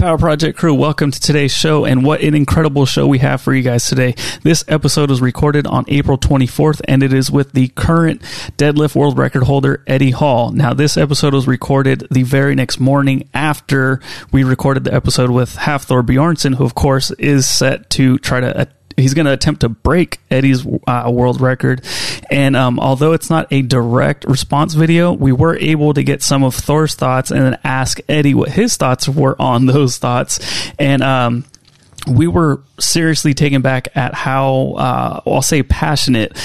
Power Project crew, welcome to today's show, and what an incredible show we have for you guys today. This episode was recorded on April 24th, and it is with the current deadlift world record holder, Eddie Hall. Now, this episode was recorded the very next morning after we recorded the episode with Hafthor Bjornsson, who, of course, is set to try to he's going to attempt to break Eddie's uh, world record. And um, although it's not a direct response video, we were able to get some of Thor's thoughts and then ask Eddie what his thoughts were on those thoughts. And um, we were seriously taken back at how uh, I'll say passionate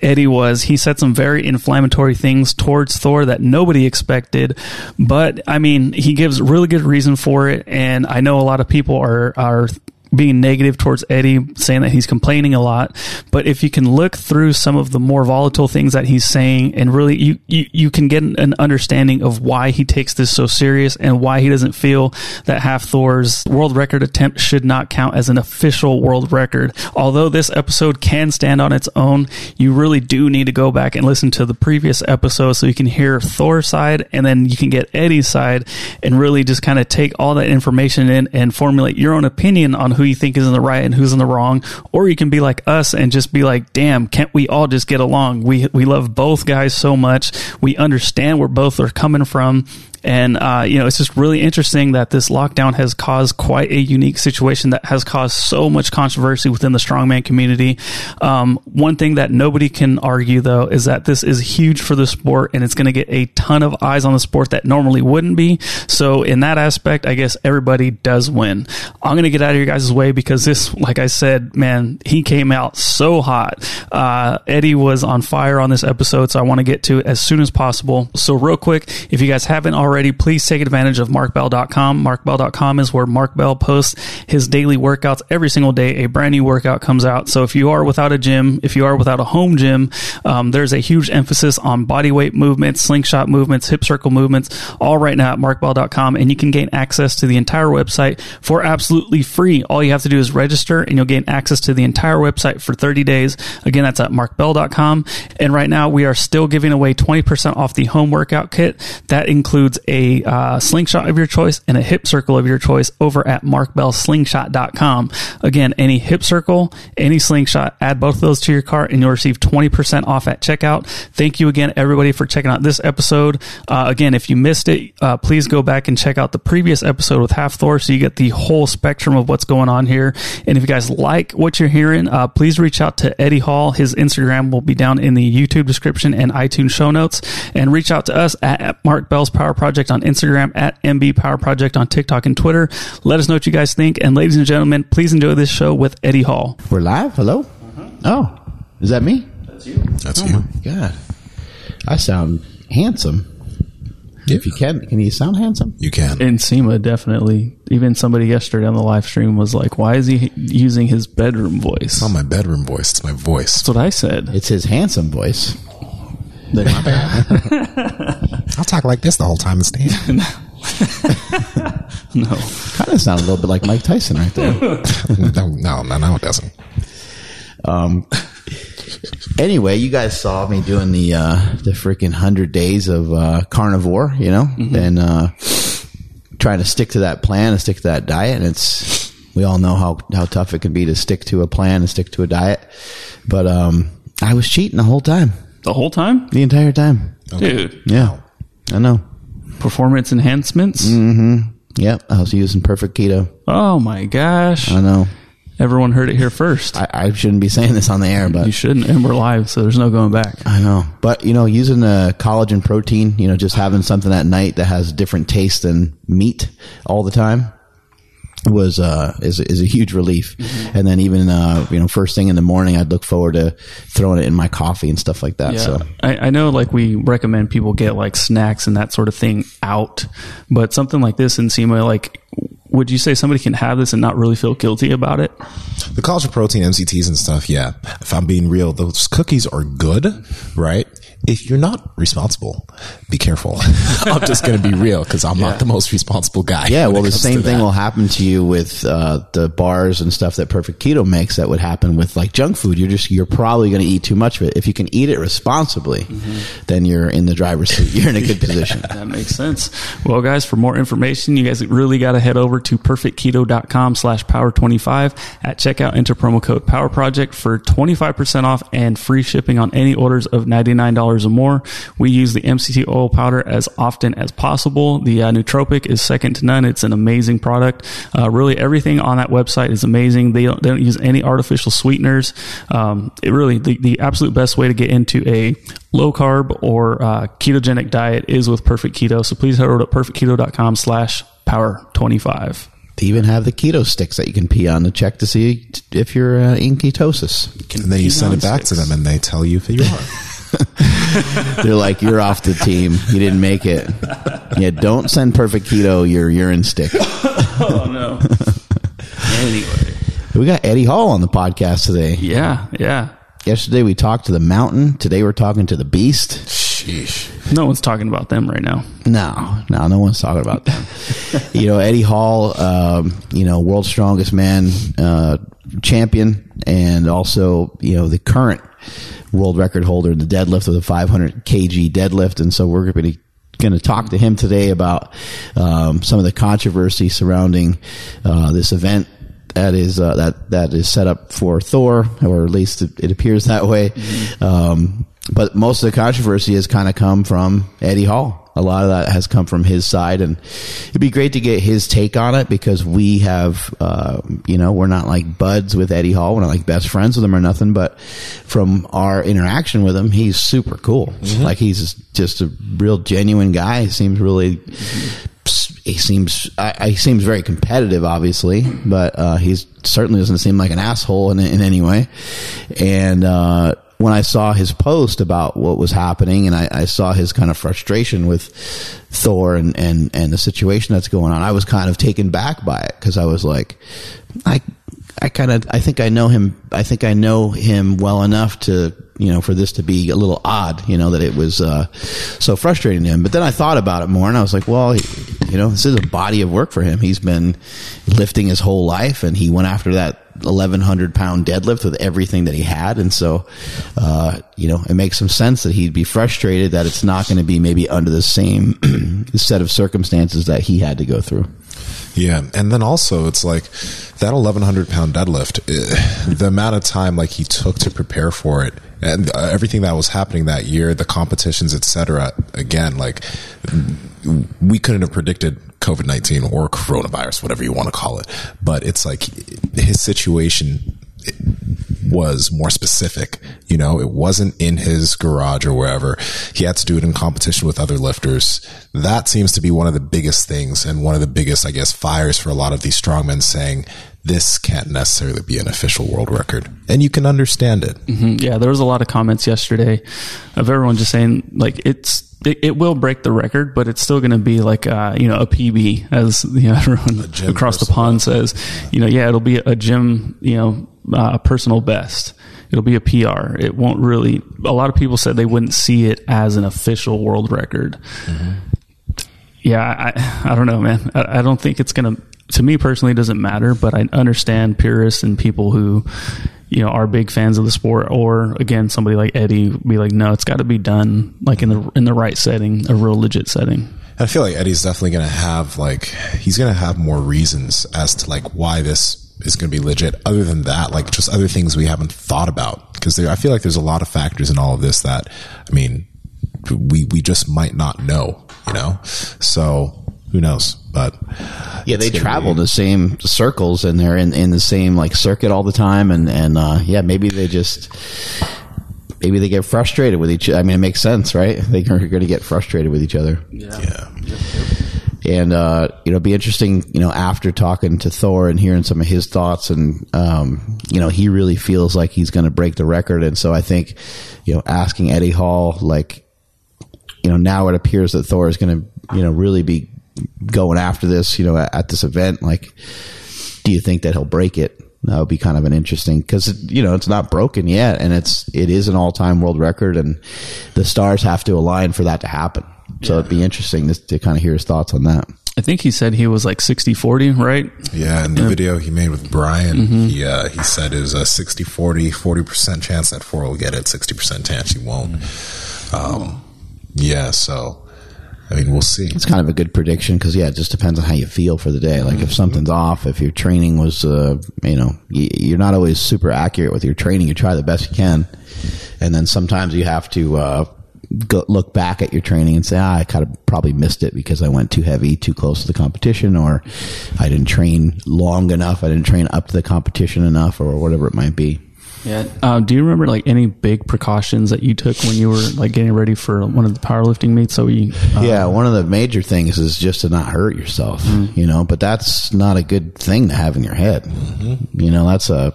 Eddie was. He said some very inflammatory things towards Thor that nobody expected, but I mean, he gives really good reason for it. And I know a lot of people are are being negative towards Eddie, saying that he's complaining a lot. But if you can look through some of the more volatile things that he's saying and really you, you, you can get an understanding of why he takes this so serious and why he doesn't feel that Hafthor's world record attempt should not count as an official world record. Although this episode can stand on its own, you really do need to go back and listen to the previous episode so you can hear Thor's side and then you can get Eddie's side and really just kind of take all that information in and formulate your own opinion on who you think is in the right and who's in the wrong, or you can be like us and just be like, damn, can't we all just get along? We we love both guys so much. We understand where both are coming from and, uh, you know, it's just really interesting that this lockdown has caused quite a unique situation that has caused so much controversy within the strongman community. Um, one thing that nobody can argue, though, is that this is huge for the sport and it's going to get a ton of eyes on the sport that normally wouldn't be. So, in that aspect, I guess everybody does win. I'm going to get out of your guys' way because this, like I said, man, he came out so hot. Uh, Eddie was on fire on this episode, so I want to get to it as soon as possible. So, real quick, if you guys haven't already, already, please take advantage of markbell.com. Markbell.com is where Mark Bell posts his daily workouts every single day. A brand new workout comes out. So if you are without a gym, if you are without a home gym, um, there's a huge emphasis on body weight movements, slingshot movements, hip circle movements, all right now at markbell.com. And you can gain access to the entire website for absolutely free. All you have to do is register and you'll gain access to the entire website for 30 days. Again, that's at markbell.com. And right now we are still giving away 20% off the home workout kit. That includes a uh, slingshot of your choice and a hip circle of your choice over at markbellslingshot.com. Again, any hip circle, any slingshot, add both of those to your cart and you'll receive 20% off at checkout. Thank you again, everybody, for checking out this episode. Uh, again, if you missed it, uh, please go back and check out the previous episode with Hafthor so you get the whole spectrum of what's going on here. And if you guys like what you're hearing, uh, please reach out to Eddie Hall. His Instagram will be down in the YouTube description and iTunes show notes. And reach out to us at, at Mark Bell's Power Project Project on Instagram, at MB Power Project on TikTok and Twitter. Let us know what you guys think. And ladies and gentlemen, please enjoy this show with Eddie Hall. We're live. Hello. Uh-huh. Oh, is that me? That's you. That's Oh you. my god, I sound handsome. If you can, can you sound handsome? You can. Nsima definitely. Even somebody yesterday on the live stream was like, "Why is he using his bedroom voice?" It's not my bedroom voice. It's my voice. That's what I said. It's his handsome voice. That- I'll talk like this the whole time. Dan. no, Kind of sound a little bit like Mike Tyson right there. no, no, no, no, it doesn't. Um. Anyway, you guys saw me doing the uh, the freaking hundred days of uh, carnivore, you know, and uh, trying to stick to that plan and stick to that diet. And it's we all know how how tough it can be to stick to a plan and stick to a diet. But um, I was cheating the whole time, the whole time, the entire time. dude. Yeah, I know. Performance enhancements. Mm-hmm. Yep, I was using perfect keto. Oh my gosh! I know. Everyone heard it here first. I, I shouldn't be saying this on the air, but you shouldn't, and we're live, so there's no going back. I know. But, you know, using the collagen protein, you know, just having something at night that has different taste than meat all the time was, uh, is, is a huge relief. And then even, uh, you know, first thing in the morning, I'd look forward to throwing it in my coffee and stuff like that. Yeah, So, I, I know. Like we recommend people get like snacks and that sort of thing out, but something like this Nsima, like, would you say somebody can have this and not really feel guilty about it? The collagen protein MCTs and stuff, yeah. If I'm being real, those cookies are good, right? If you're not responsible, be careful. I'm just going to be real because I'm not the most responsible guy. Yeah, well, the same thing that. will happen to you with uh, the bars and stuff that Perfect Keto makes. That would happen with like junk food. You're just you're probably going to eat too much of it. If you can eat it responsibly, then you're in the driver's seat. You're in a good position. That makes sense. Well, guys, for more information, you guys really got to head over to perfectketo.com slash power25 at checkout. Enter promo code power project for 25% off and free shipping on any orders of $99 or more. We use the MCT oil powder as often as possible. The uh, nootropic is second to none. It's an amazing product. Uh, really everything on that website is amazing. They don't, they don't use any artificial sweeteners. Um, it really, the, the absolute best way to get into a low carb or uh, ketogenic diet is with Perfect Keto. So please head over to perfectketo.com slash power 25. They even have the keto sticks that you can pee on to check to see if you're uh, in ketosis. And then you send it back to them and they tell you if you are. They're like, "You're off the team. You didn't make it." Yeah, don't send Perfect Keto your urine stick. Oh, no. anyway. We got Eddie Hall on the podcast today. Yeah, yeah. Yesterday we talked to the mountain. Today we're talking to the beast. Sheesh. No one's talking about them right now. No, no, no one's talking about them. you know, Eddie Hall, um, you know, world's strongest man, uh, champion, and also, you know, the current world record holder in the deadlift of the 500 kg deadlift. And so we're going to going to talk to him today about um, some of the controversy surrounding uh, this event that is uh, that that is set up for Thor, or at least it, it appears that way. Um, but most of the controversy has kind of come from Eddie Hall. A lot of that has come from his side, and it'd be great to get his take on it because we have, uh, you know, we're not like buds with Eddie Hall. We're not like best friends with him or nothing. But from our interaction with him, he's super cool. Like he's just a real genuine guy. He seems really he seems I, he seems very competitive, obviously, but uh, he certainly doesn't seem like an asshole in, in any way. And uh, when I saw his post about what was happening, and I, I saw his kind of frustration with Thor and, and and the situation that's going on, I was kind of taken back by it because I was like, I I kind of I think I know him. I think I know him well enough to you know for this to be a little odd. You know that it was uh, so frustrating to him. But then I thought about it more, and I was like, well, you know, this is a body of work for him. He's been lifting his whole life, and he went after that. 1100 pound deadlift with everything that he had and so uh, you know it makes some sense that he'd be frustrated that it's not going to be maybe under the same set of circumstances that he had to go through Yeah, and then also it's like that 1100 pound deadlift. eh, The amount of time like he took to prepare for it, and uh, everything that was happening that year, the competitions, etc. Again, like we couldn't have predicted COVID 19 or coronavirus, whatever you want to call it. But it's like his situation was more specific. You know, it wasn't in his garage or wherever. He had to do it in competition with other lifters. That seems to be one of the biggest things and one of the biggest, I guess, fires for a lot of these strongmen saying this can't necessarily be an official world record. And you can understand it. Mhm. Yeah, there was a lot of comments yesterday of everyone just saying like it's it, it will break the record, but it's still going to be like uh, you know a PB as you know everyone across the pond says. You know, yeah, it'll be a gym you know uh, personal best. It'll be a PR. It won't really. A lot of people said they wouldn't see it as an official world record. Yeah, I, I don't know, man. I, I don't think it's gonna. To me personally, it doesn't matter. But I understand purists and people who, you know, are big fans of the sport. Or again, somebody like Eddie be like, no, it's got to be done like in the in the right setting, a real legit setting. I feel like Eddie's definitely going to have like he's going to have more reasons as to like why this is going to be legit. Other than that, like just other things we haven't thought about because I feel like there's a lot of factors in all of this that I mean we we just might not know, you know. So who knows? But Yeah, they travel be- the same circles and they're in, in the same like circuit all the time and and uh, yeah, maybe they just maybe they get frustrated with each. I mean, it makes sense, right? They are going to get frustrated with each other, Yeah, and uh, you know, it'd be interesting. You know, after talking to Thor and hearing some of his thoughts, and um, you know, he really feels like he's going to break the record, and so I think, you know, asking Eddie Hall, like, you know, now it appears that Thor is going to, you know, really be going after this, you know, at, at this event, like do do you think that he'll break it? That would be kind of an interesting because you know it's not broken yet, and it's it is an all time world record, and the stars have to align for that to happen. So it'd be interesting to, to kind of hear his thoughts on that. I think he said he was like 60 40, right? Yeah, in the video he made with Brian, he uh, he said it was a 60 40, 40% chance that Thor will get it, 60% chance he won't. Um, yeah, so, I mean, we'll see. It's kind of a good prediction because yeah, it just depends on how you feel for the day. Like if something's off, if your training was, uh, you know, you're not always super accurate with your training. You try the best you can, and then sometimes you have to uh, go, look back at your training and say, ah, I kind of probably missed it because I went too heavy, too close to the competition, or I didn't train long enough. I didn't train up to the competition enough, or whatever it might be. Yeah. Uh, do you remember like any big precautions that you took when you were like getting ready for one of the powerlifting meets? So we, uh, yeah, one of the major things is just to not hurt yourself, you know, but that's not a good thing to have in your head. You know, that's a,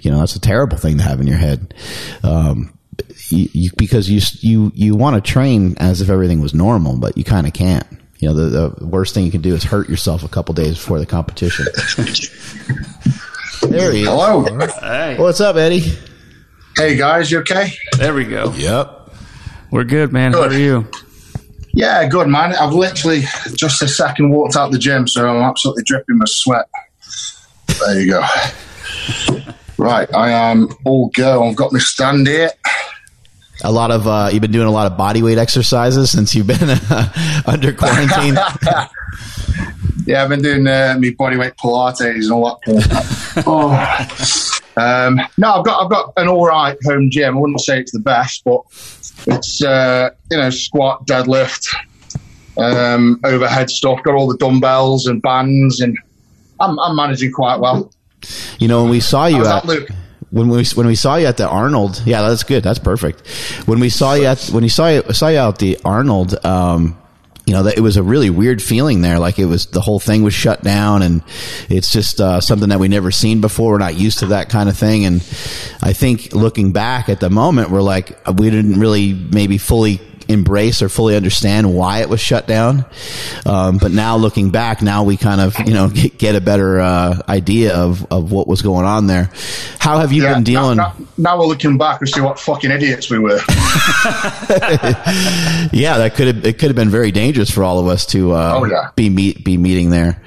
you know, that's a terrible thing to have in your head. Um, you, you, because you, you, you want to train as if everything was normal, but you kind of can't. You know, the, the worst thing you can do is hurt yourself a couple days before the competition. there he is. Hello. Hey, What's up, Eddie? Hey guys, you okay? there we go. Yep. We're good, man. How are you? Yeah, good man. I've literally just a second walked out the gym, so I'm absolutely dripping with sweat. There you go. Right, I am all go. I've got my stand here. A lot of, uh, you've been doing a lot of body weight exercises since you've been uh, under quarantine. Yeah, I've been doing uh, my bodyweight Pilates and all that. oh. Um, no, I've got I've got an all right home gym. I wouldn't say it's the best, but it's uh, you know squat, deadlift, um, overhead stuff. Got all the dumbbells and bands, and I'm, I'm managing quite well. You know, when we saw you at, Luke? when we when we saw you at the Arnold, yeah, that's good. That's perfect. When we saw you at when you saw you saw you out the Arnold, um, you know, it was a really weird feeling there. Like it was the whole thing was shut down, and it's just uh, something that we never seen before. We're not used to that kind of thing, and I think looking back at the moment, we're like we didn't really maybe fully embrace or fully understand why it was shut down. Um, but now looking back, now we kind of you know get, get a better uh, idea of of what was going on there. How have you Yeah, been dealing? Now, now, now we're looking back and see what fucking idiots we were. yeah, that could have it could have been very dangerous for all of us to uh, Oh, yeah. be meet be meeting there.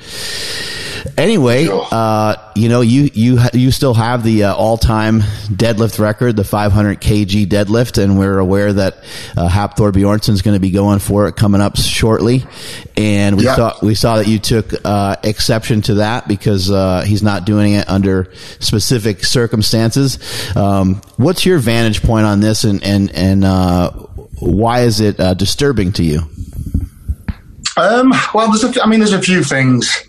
Anyway, Sure. uh, you know you you you still have the uh, all time deadlift record, the 500 kg deadlift, and we're aware that uh, Hafthor Bjornsson is going to be going for it coming up shortly. And we Yeah. saw we saw that you took uh, exception to that because uh, he's not doing it under specific circumstances. Um, what's your vantage point on this, and and and uh, why is it uh, disturbing to you? Um, well, there's a, I mean, there's a few things.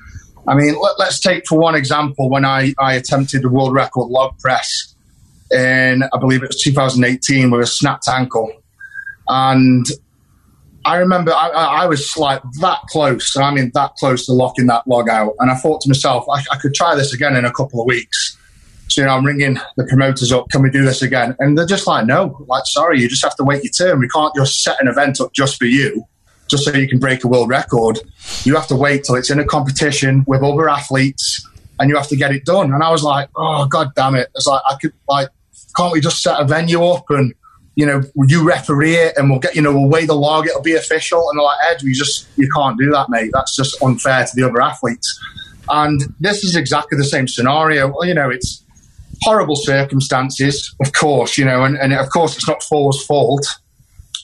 I mean, let, let's take for one example when I, I attempted the world record log press in, I believe it was 2018 with a snapped ankle. And I remember I, I was like that close, I mean that close to locking that log out. And I thought to myself, I, I could try this again in a couple of weeks. So, you know, I'm ringing the promoters up, can we do this again? And they're just like, no, like, sorry, you just have to wait your turn. We can't just set an event up just for you just so you can break a world record. You have to wait till it's in a competition with other athletes and you have to get it done. And I was like, oh, God damn it. It's like, I could, like, can't we just set a venue up and, you know, you referee it and we'll get, you know, we'll weigh the log, it'll be official. And they're like, Ed, we just, you can't do that, mate. That's just unfair to the other athletes. And this is exactly the same scenario. Well, you know, it's horrible circumstances, of course, you know, and, and of course it's not Thor's fault.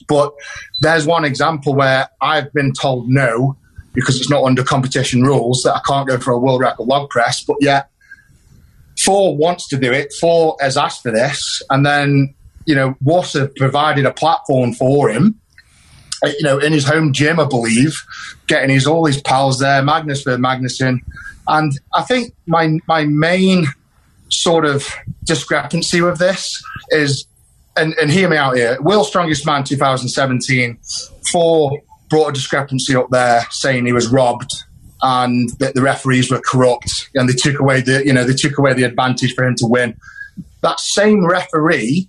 But there's one example where I've been told no because it's not under competition rules that I can't go for a world record log press, but yet Thor wants to do it. Thor has asked for this, and then you know have provided a platform for him. uh, You know, in his home gym, I believe, getting his all his pals there, Magnus Ver Magnusson, and I think my my main sort of discrepancy with this is and, and hear me out here. World's Strongest Man 2017, Thor brought a discrepancy up there saying he was robbed and that the referees were corrupt and they took away the you know they took away the advantage for him to win. That same referee,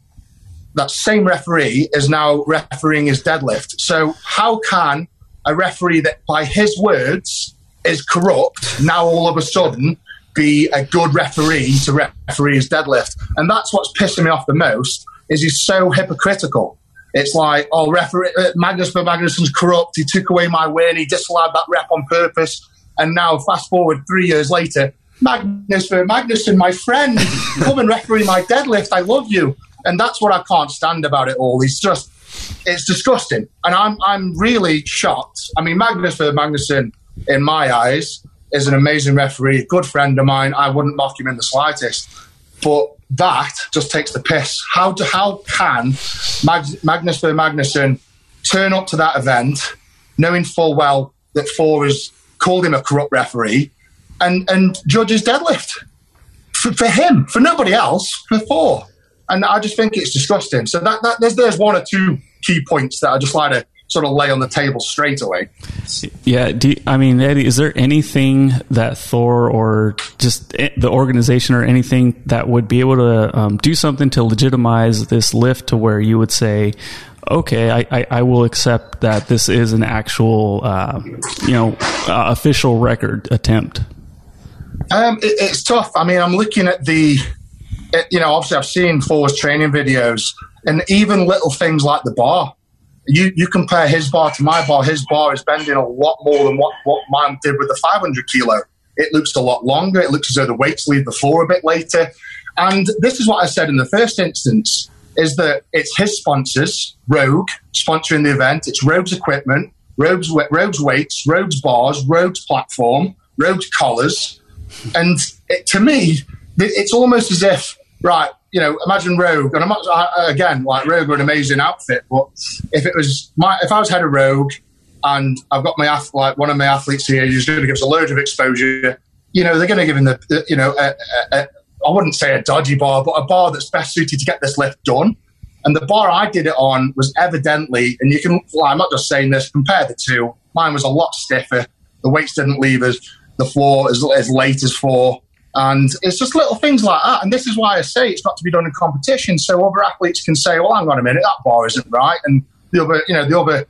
that same referee is now refereeing his deadlift. So how can a referee that by his words is corrupt now all of a sudden be a good referee to referee his deadlift. And that's what's pissing me off the most is he's so hypocritical. It's like, oh, referee, uh, Magnus Ver Magnusson's corrupt. He took away my win. He disallowed that rep on purpose. And now, fast forward three years later, Magnus Ver Magnusson, my friend, come and referee my deadlift. I love you. And that's what I can't stand about it all. He's just, it's disgusting. And I'm, I'm really shocked. I mean, Magnus Ver Magnusson, in my eyes, is an amazing referee, good friend of mine. I wouldn't mock him in the slightest. But that just takes the piss. How do, how can Mag- Magnus Ver Magnusson turn up to that event knowing full well that Thor has called him a corrupt referee and, and judge his deadlift? For, for him, for nobody else, for Thor? And I just think it's disgusting. So that, that there's, there's one or two key points that I just like to sort of lay on the table straight away. Yeah, you, I mean, Eddie, is there anything that Thor or just the organization or anything that would be able to um, do something to legitimize this lift to where you would say, okay, I, I, I will accept that this is an actual, uh, you know, uh, official record attempt? Um, it, it's tough. I mean, I'm looking at the, you know, obviously I've seen Thor's training videos and even little things like the bar you, you compare his bar to my bar, his bar is bending a lot more than what, what mine did with the 500 kilo. It looks a lot longer. It looks as though the weights leave the floor a bit later. And this is what I said in the first instance is that it's his sponsors, Rogue, sponsoring the event. It's Rogue's equipment, Rogue's, Rogue's weights, Rogue's bars, Rogue's platform, Rogue's collars. And it, to me, it's almost as if, right, you know, imagine Rogue, and I'm not, again, like Rogue are an amazing outfit, but if it was my, if I was head of Rogue and I've got my like one of my athletes here who's going to give us a load of exposure, you know, they're going to give him the, the you know, a, a, a, I wouldn't say a dodgy bar, but a bar that's best suited to get this lift done. And the bar I did it on was evidently, and you can, well, I'm not just saying this, compare the two. Mine was a lot stiffer. The weights didn't leave us the floor is as late as Thor. And it's just little things like that. And this is why I say it's got to be done in competition so other athletes can say, well, hang on a minute, that bar isn't right. And the other, you know, the other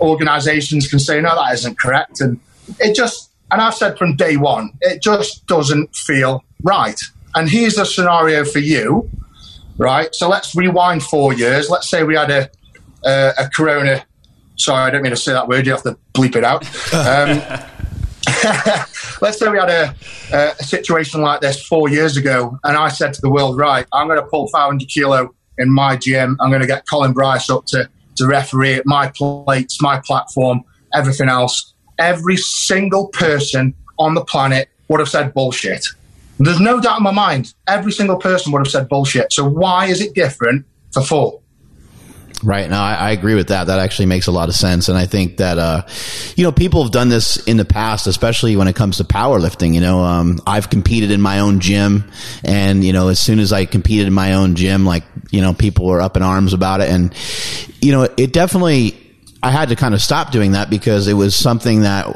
organizations can say, no, that isn't correct. And it just, and I've said from day one, it just doesn't feel right. And here's a scenario for you, right? So let's rewind four years. Let's say we had a, a, a corona. Sorry, I don't mean to say that word. You have to bleep it out. Um, let's say we had a, a, situation like this four years ago, and I said to the world, right, I'm going to pull 500 kilo in my gym. I'm going to get Colin Bryce up to, to referee my plates, my platform, everything else. Every single person on the planet would have said bullshit. There's no doubt in my mind. Every single person would have said bullshit. So why is it different for Thor? Right. now, I, I, agree with that. That actually makes a lot of sense. And I think that, uh, you know, people have done this in the past, especially when it comes to powerlifting. You know, um, I've competed in my own gym and, you know, as soon as I competed in my own gym, like, you know, people were up in arms about it. And, you know, it definitely, I had to kind of stop doing that because it was something that,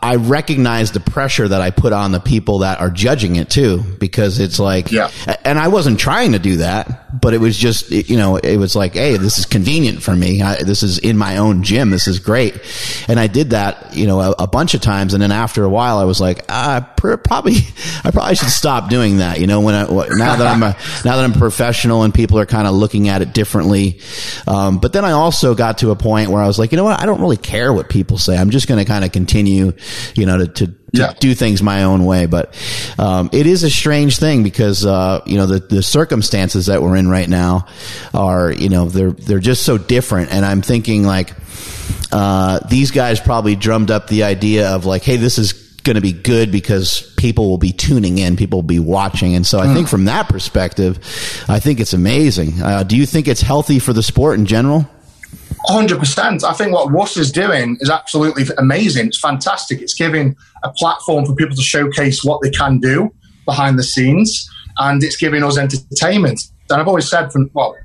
I recognize the pressure that I put on the people that are judging it too, because it's like, yeah. and I wasn't trying to do that, but it was just, you know, it was like, hey, this is convenient for me. I, this is in my own gym. This is great. And I did that, you know, a, a bunch of times. And then after a while, I was like, I probably, I probably should stop doing that. You know, when I, now that I'm a, now that I'm a professional and people are kind of looking at it differently. Um, but then I also got to a point where I was like, you know what? I don't really care what people say. I'm just going to kind of continue you know, to, to, to yeah. do things my own way. But um, it is a strange thing because uh, you know the the circumstances that we're in right now are you know they're they're just so different. And I'm thinking like uh, these guys probably drummed up the idea of like, hey, this is going to be good because people will be tuning in, people will be watching, and so I think from that perspective, I think it's amazing. Uh, do you think it's healthy for the sport in general? Hundred percent. I think what WUS is doing is absolutely amazing. It's fantastic. It's giving a platform for people to showcase what they can do behind the scenes, and it's giving us entertainment. And I've always said from well,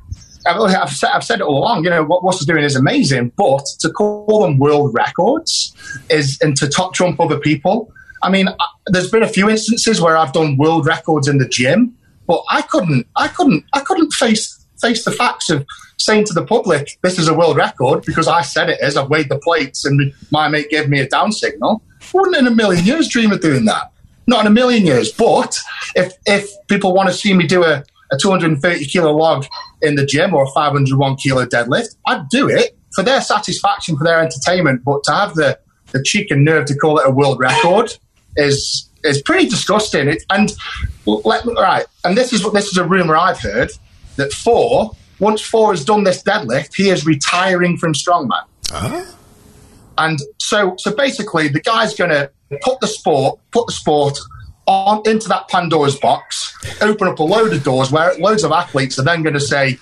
I've said, I've said it all along. You know what WUS is doing is amazing, but to call them world records is and to top trump other people. I mean, there's been a few instances where I've done world records in the gym, but I couldn't, I couldn't, I couldn't face face the facts of saying to the public, this is a world record because I said it is. I've weighed the plates and my mate gave me a down signal. Wouldn't in a million years dream of doing that. Not in a million years. But if if people want to see me do a, a 230 kilo log in the gym or a 501 kilo deadlift, I'd do it for their satisfaction, for their entertainment. But to have the, the cheek and nerve to call it a world record is is pretty disgusting. It, and let, right, and this is what this is a rumor I've heard that Thor once Thor has done this deadlift, he is retiring from strongman. Huh? And so, so basically, the guy's going to put the sport, put the sport on into that Pandora's box, open up a load of doors where loads of athletes are then going to say,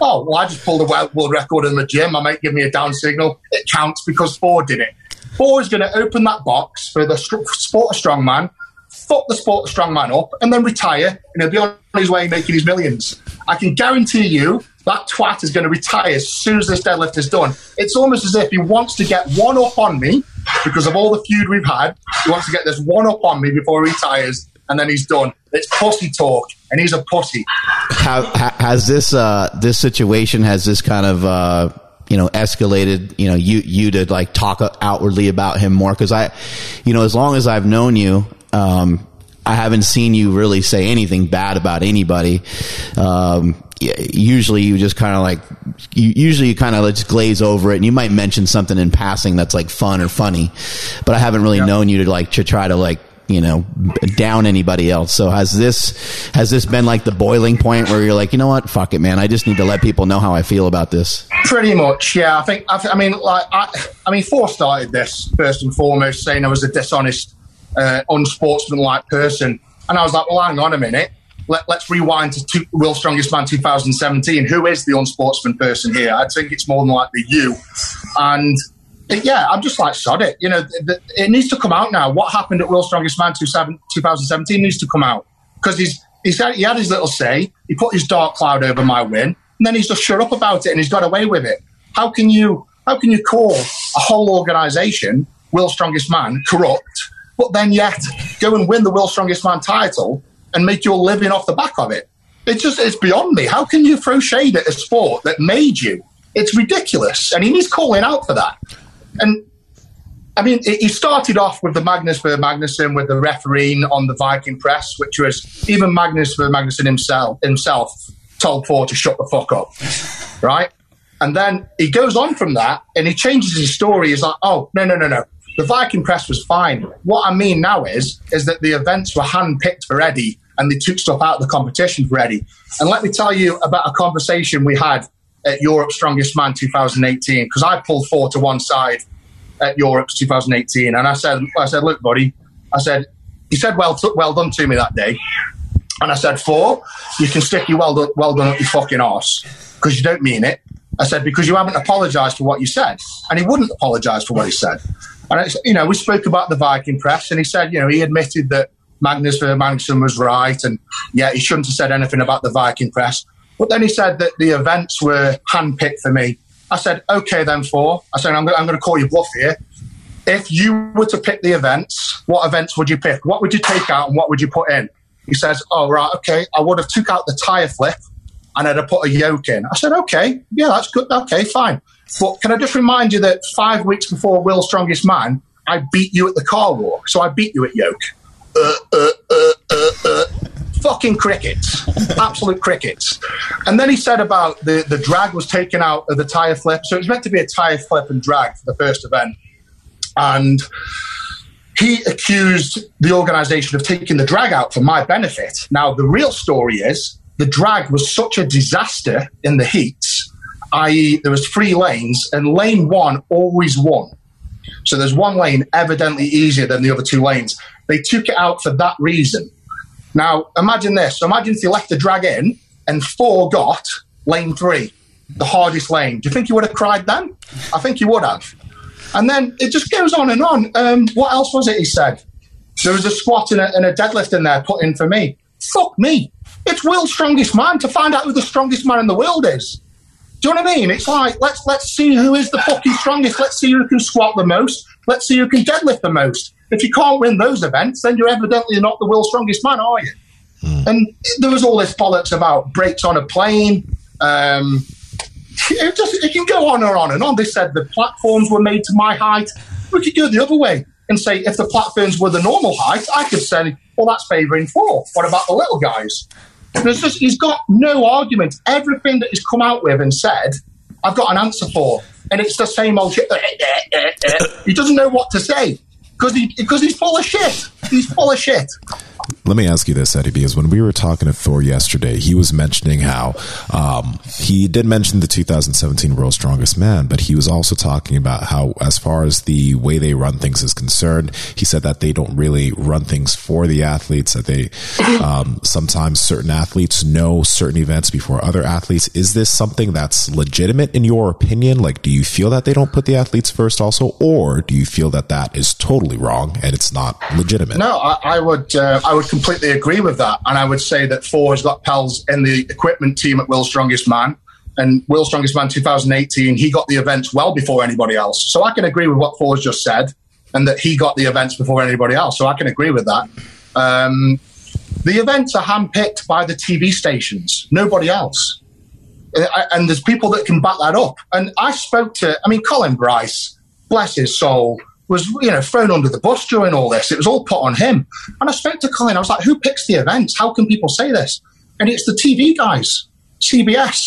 "Oh, well, I just pulled a world world record in the gym. I might give me a down signal. It counts because Thor did it." Thor is going to open that box for the sport of strongman, fuck the sport of strongman up, and then retire, and he'll be on his way making his millions. I can guarantee you that twat is going to retire as soon as this deadlift is done. It's almost as if he wants to get one up on me because of all the feud we've had. He wants to get this one up on me before he retires, and then he's done. It's pussy talk, and he's a pussy. Ha, has this uh, this situation has this kind of uh, you know escalated you know you you to like talk outwardly about him more because I you know as long as I've known you. Um, I haven't seen you really say anything bad about anybody. Um, usually you just kind of like you, usually you kind of just glaze over it and you might mention something in passing that's like fun or funny but i haven't really known you to like to try to like you know down anybody else so has this has this been like the boiling point where you're like you know what fuck it man i just need to let people know how i feel about this Pretty much, yeah. I think. I, th- I mean, like, I, I mean, Thor started this first and foremost, saying I was a dishonest, uh, unsportsmanlike person, and I was like, well, hang on a minute. Let, us rewind to two, World's Strongest Man 2017. Who is the unsportsman person here? I think it's more than likely you. And yeah, I'm just like, sod it. You know, th- th- it needs to come out now. What happened at World's Strongest Man 2017 needs to come out because he's, he's had, he had his little say. He put his dark cloud over my win, and then he's just shut up about it and he's got away with it. How can you how can you call a whole organisation World's Strongest Man corrupt, but then yet go and win the World's Strongest Man title and make your living off the back of it? It's just it's beyond me. How can you throw shade at a sport that made you? It's ridiculous, and he needs calling out for that. And I mean, he started off with the Magnus Ver Magnusson with the refereeing on the Viking press, which was even Magnus Ver Magnusson himself himself told Thor to shut the fuck up, right? And then he goes on from that and he changes his story. He's like, oh, no, no, no, no. The Viking press was fine. What I mean now is, is that the events were handpicked for Eddie and they took stuff out of the competition for Eddie. And let me tell you about a conversation we had at Europe's Strongest Man 2018 because I pulled Thor to one side at Europe's 2018, and I said, I said, look, buddy, I said, he said, well, t- well done to me that day, and I said, Thor, you can stick your well done, well done up your fucking arse because you don't mean it. I said because you haven't apologised for what you said, and he wouldn't apologise for what he said. And it's, you know, we spoke about the Viking press, and he said, you know, he admitted that Magnus Magnuson was right, and yeah, he shouldn't have said anything about the Viking press. But then he said that the events were handpicked for me. I said, okay, then, Thor. I said, I'm, I'm going to call you bluff here. If you were to pick the events, what events would you pick? What would you take out and what would you put in? He says, oh, right, okay. I would have took out the tyre flip and I'd have put a yoke in. I said, okay, yeah, that's good. Okay, fine. But can I just remind you that five weeks before World's Strongest Man, I beat you at the car walk. So I beat you at yoke. Uh, uh, uh, uh, uh. Fucking crickets. Absolute crickets. And then he said about the, the drag was taken out of the tyre flip. So it was meant to be a tyre flip and drag for the first event. And he accused the organization of taking the drag out for my benefit. Now, the real story is the drag was such a disaster in the heats, i.e., there was three lanes, and lane one always won. So there's one lane evidently easier than the other two lanes. They took it out for that reason. Now, imagine this. So imagine if you left the drag in and Thor got lane three, the hardest lane. Do you think you would have cried then? I think you would have. And then it just goes on and on. Um, what else was it he said? There was a squat and a, and a deadlift in there put in for me. Fuck me. It's world's strongest man to find out who the strongest man in the world is. Do you know what I mean? It's like let's let's see who is the fucking strongest. Let's see who can squat the most. Let's see who can deadlift the most. If you can't win those events, then you're evidently not the world's strongest man, are you? And there was all this bollocks about brakes on a plane. Um, it just it can go on and on and on. They said the platforms were made to my height. We could go the other way. and say if the platforms were the normal height, I could say, well, that's favouring Thor. What about the little guys? There's just he's got no argument. Everything that he's come out with and said, I've got an answer for, and it's the same old shit. he doesn't know what to say because he because he's full of shit. He's full of shit. Let me ask you this, Eddie, because when we were talking to Thor yesterday, he was mentioning how um, he did mention the 2017 World's Strongest Man, but he was also talking about how, as far as the way they run things is concerned, he said that they don't really run things for the athletes. That they um, sometimes certain athletes know certain events before other athletes. Is this something that's legitimate in your opinion? Like, do you feel that they don't put the athletes first, also, or do you feel that that is totally wrong and it's not legitimate? No, I, I would. Uh, I would completely agree with that. And I would say that Thor has got pals in the equipment team at World's Strongest Man. And World's Strongest Man 2018, he got the events well before anybody else. So I can agree with what Thor's just said and that he got the events before anybody else. So I can agree with that. Um, the events are handpicked by the TV stations, nobody else. Uh, and there's people that can back that up. And I spoke to, I mean, Colin Bryce, bless his soul, was you know thrown under the bus during all this. It was all put on him. And I spoke to Colin. I was like, "Who picks the events? How can people say this?" And it's the TV guys, CBS,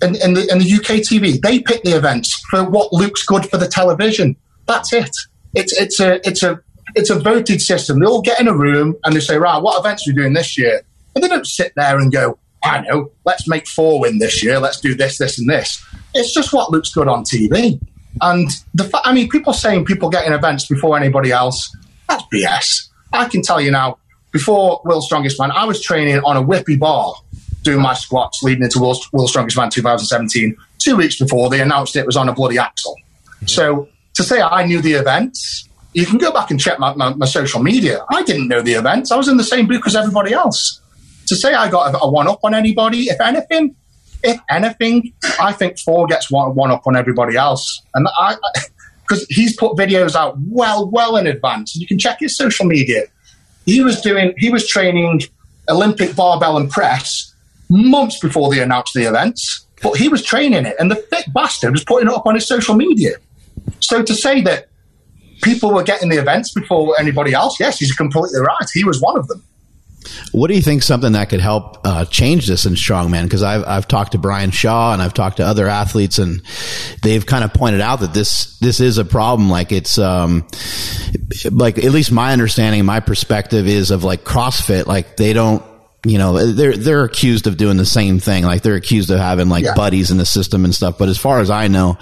and, and, the, and the UK TV. They pick the events for what looks good for the television. That's it. It's it's a it's a it's a voted system. They all get in a room and they say, "Right, what events are we doing this year?" And they don't sit there and go, "I know, let's make Thor win this year. Let's do this, this, and this." It's just what looks good on TV. And the fa- I mean, people saying people getting events before anybody else, that's BS. I can tell you now, before World's Strongest Man, I was training on a whippy bar doing my squats leading into World's, World's Strongest Man 2017. Two weeks before, they announced it was on a bloody axle. Mm-hmm. So to say I knew the events, you can go back and check my, my, my, social media. I didn't know the events. I was in the same book as everybody else. To say I got a, a one up on anybody, if anything, if anything, I think Thor gets one, one up on everybody else. And I, because he's put videos out well, well in advance. You can check his social media. He was doing, he was training Olympic barbell and press months before they announced the events, but he was training it, and the thick bastard was putting it up on his social media. So to say that people were getting the events before anybody else, yes, he's completely right. He was one of them. What do you think something that could help uh, change this in strongman? Because I've I've talked to Brian Shaw and I've talked to other athletes, and they've kind of pointed out that this this is a problem. Like it's um, like at least my understanding, my perspective is of like CrossFit. Like they don't you know, they're they're accused of doing the same thing. Like they're accused of having like yeah. buddies in the system and stuff. But as far as I know,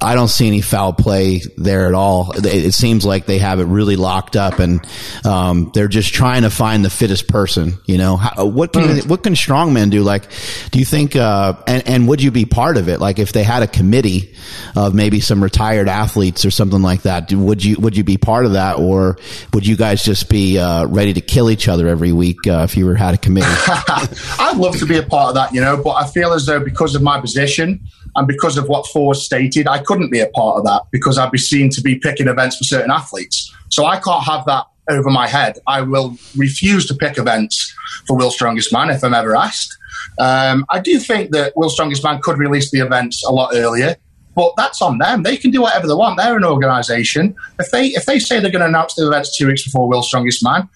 I don't see any foul play there at all. It, it seems like they have it really locked up, and um, they're just trying to find the fittest person. You know, How, what can mm. what can strongmen do? Like, do you think? Uh, and and would you be part of it? Like, if they had a committee of maybe some retired athletes or something like that, would you would you be part of that, or would you guys just be uh, ready to kill each other every week uh, if you were had a committee? I'd love to be a part of that, you know, but I feel as though because of my position and because of what Thor stated, I couldn't be a part of that because I'd be seen to be picking events for certain athletes. So I can't have that over my head. I will refuse to pick events for World's Strongest Man if I'm ever asked. Um, I do think that World's Strongest Man could release the events a lot earlier, but that's on them. They can do whatever they want. They're an organisation. If they if they say they're going to announce the events two weeks before World's Strongest Man,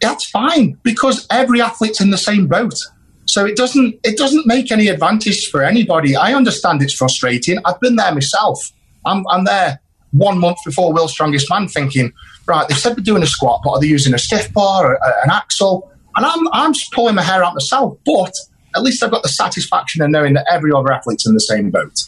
that's fine because every athlete's in the same boat. So it doesn't it doesn't make any advantage for anybody. I understand it's frustrating. I've been there myself. I'm, I'm there one month before World's Strongest Man, thinking, right, they said they're doing a squat, but are they using a stiff bar or an axle? And I'm I'm pulling my hair out myself. But at least I've got the satisfaction of knowing that every other athlete's in the same boat.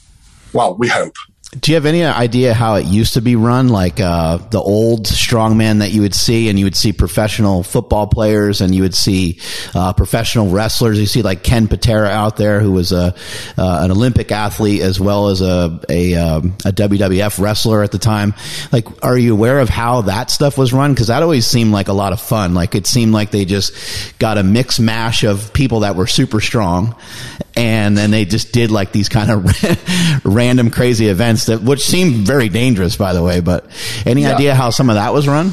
Well, we hope. Do you have any idea how it used to be run? Like uh, the old strongman that you would see, and you would see professional football players, and you would see uh, professional wrestlers. You see like Ken Patera out there, who was a uh, an Olympic athlete as well as a a, um, a, WWF wrestler at the time. Like, are you aware of how that stuff was run? Because that always seemed like a lot of fun. Like it seemed like they just got a mix mash of people that were super strong, and then they just did like these kind of random crazy events that which seemed very dangerous by the way but any yeah. idea how some of that was run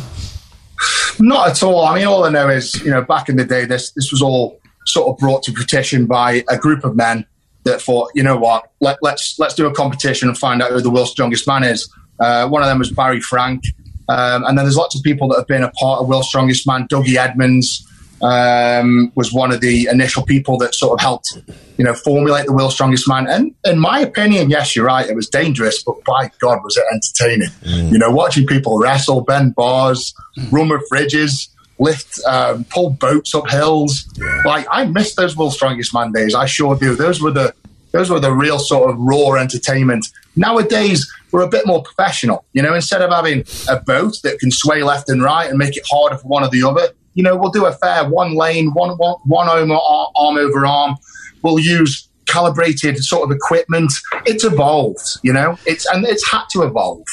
not at all i mean all i know is you know back in the day this this was all sort of brought to fruition by a group of men that thought you know what let, let's let's do a competition and find out who the world's strongest man is uh, one of them was barry frank Um, and then there's lots of people that have been a part of World's Strongest Man. Dougie Edmonds um, was one of the initial people that sort of helped, you know, formulate the World's Strongest Man. And in my opinion, yes, you're right, it was dangerous, but by God, was it entertaining. Mm. You know, watching people wrestle, bend bars, mm. rumor fridges, lift, um, pull boats up hills. Like I miss those World's Strongest Man days. I sure do. Those were the those were the real sort of raw entertainment. Nowadays, we're a bit more professional. You know, instead of having a boat that can sway left and right and make it harder for one or the other, you know, we'll do a fair one lane, one, one, one arm, arm over arm. We'll use calibrated sort of equipment. It's evolved, you know, it's and it's had to evolve.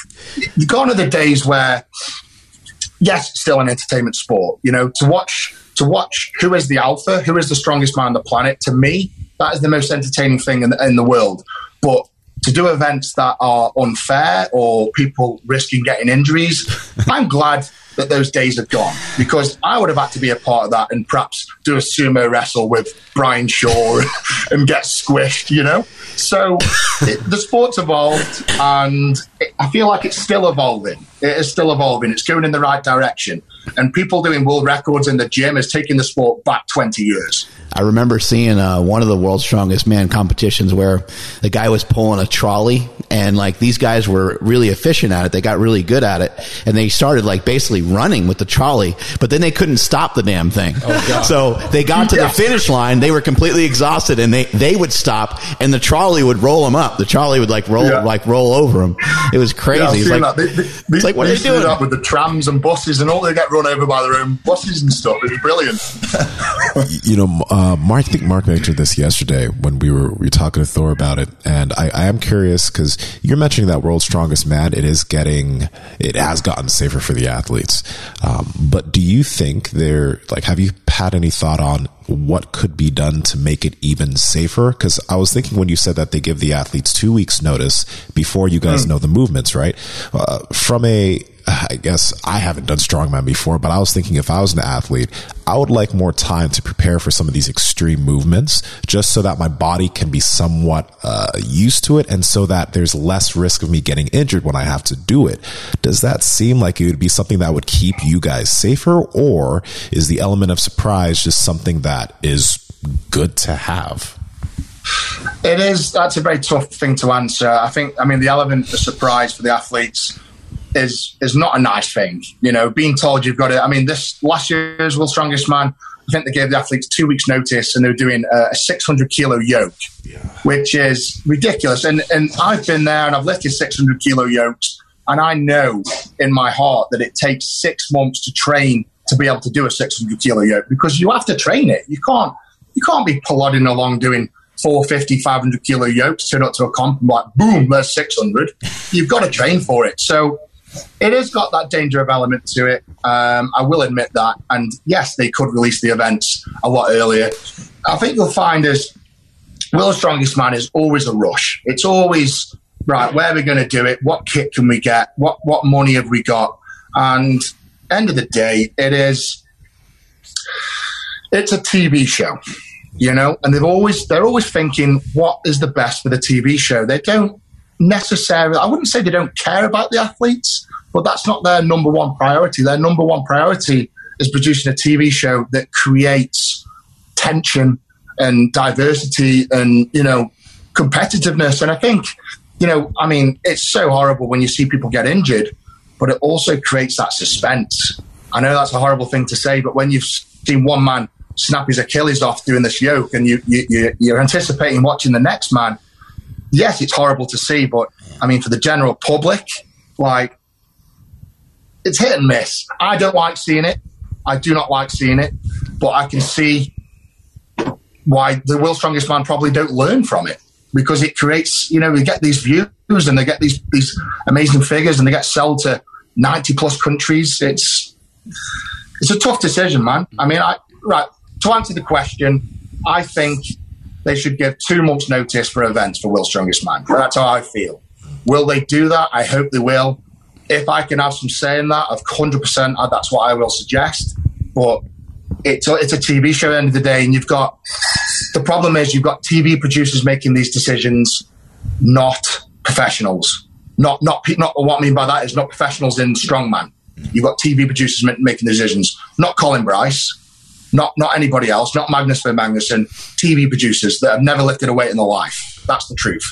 You've gone are the days where, yes, it's still an entertainment sport. You know, to watch to watch who is the alpha, who is the strongest man on the planet. To me, that is the most entertaining thing in the, in the world. But to do events that are unfair or people risking getting injuries, I'm glad that those days are gone because I would have had to be a part of that and perhaps do a sumo wrestle with Brian Shaw and get squished, you know? So it, the sport's evolved and it, I feel like it's still evolving. It is still evolving. It's going in the right direction. And people doing world records in the gym is taking the sport back 20 years. I remember seeing uh, one of the world's strongest man competitions where the guy was pulling a trolley and like these guys were really efficient at it. They got really good at it and they started like basically running with the trolley, but then they couldn't stop the damn thing. Oh, so they got to yes. the finish line. They were completely exhausted and they, they would stop and the trolley would roll them up. The trolley would like roll, yeah. like roll over them. It was crazy. Yeah, like, they, they, it's like, what are they doing? Up with the trams and buses and all they get run over by their own buses and stuff. It's brilliant. you know, uh, Mark, I think Mark mentioned this yesterday when we were, we were talking to Thor about it. And I, I am curious because you're mentioning that world's strongest man. It is getting, it has gotten safer for the athletes. Um, but do you think there, like, have you had any thought on what could be done to make it even safer? Because I was thinking when you said that they give the athletes two weeks notice before you guys mm. know the movements, right? Uh, from a I guess I haven't done strongman before, but I was thinking if I was an athlete, I would like more time to prepare for some of these extreme movements just so that my body can be somewhat uh, used to it and so that there's less risk of me getting injured when I have to do it. Does that seem like it would be something that would keep you guys safer or is the element of surprise just something that is good to have? It is. That's a very tough thing to answer. I think, I mean, the element of surprise for the athletes is is not a nice thing. You know, being told you've got to. I mean, this last year's World Strongest Man, I think they gave the athletes two weeks' notice, and they're doing a 600 kilo yoke, yeah. which is ridiculous. And and I've been there, and I've lifted 600 kilo yokes, and I know in my heart that it takes six months to train to be able to do a 600 kilo yoke because you have to train it. You can't you can't be plodding along doing 450, 500 kilo yokes, turn up to a comp and like, boom, there's 600. You've got to train for it. So it has got that danger of element to it. Um, I will admit that. And yes, they could release the events a lot earlier. I think you'll find is World's Strongest Man is always a rush. It's always right. Where are we going to do it? What kit can we get? What what money have we got? And end of the day, it is it's a TV show, you know. And they've always they're always thinking what is the best for the TV show. They don't necessarily, I wouldn't say they don't care about the athletes, but that's not their number one priority. Their number one priority is producing a TV show that creates tension and diversity and, you know, competitiveness. And I think, you know, I mean, it's so horrible when you see people get injured, but it also creates that suspense. I know that's a horrible thing to say, but when you've seen one man snap his Achilles off doing this yoke and you, you, you're anticipating watching the next man, yes, it's horrible to see, but I mean, for the general public, like, it's hit and miss. I don't like seeing it. I do not like seeing it, but I can see why the world's strongest man probably don't learn from it because it creates, you know, we get these views and they get these these amazing figures and they get sold to ninety plus countries. It's it's a tough decision, man. I mean, I right to answer the question, I think they should give two months' notice for events for World's Strongest Man. That's how I feel. Will they do that? I hope they will. If I can have some say in that, of 100%, uh, that's what I will suggest. But it's a, it's a TV show at the end of the day, and you've got the problem is you've got TV producers making these decisions, not professionals. Not not not what I mean by that is not professionals in strongman. You've got TV producers making decisions, not Colin Bryce, not not anybody else, not Magnus Ver Magnusson, TV producers that have never lifted a weight in their life. That's the truth.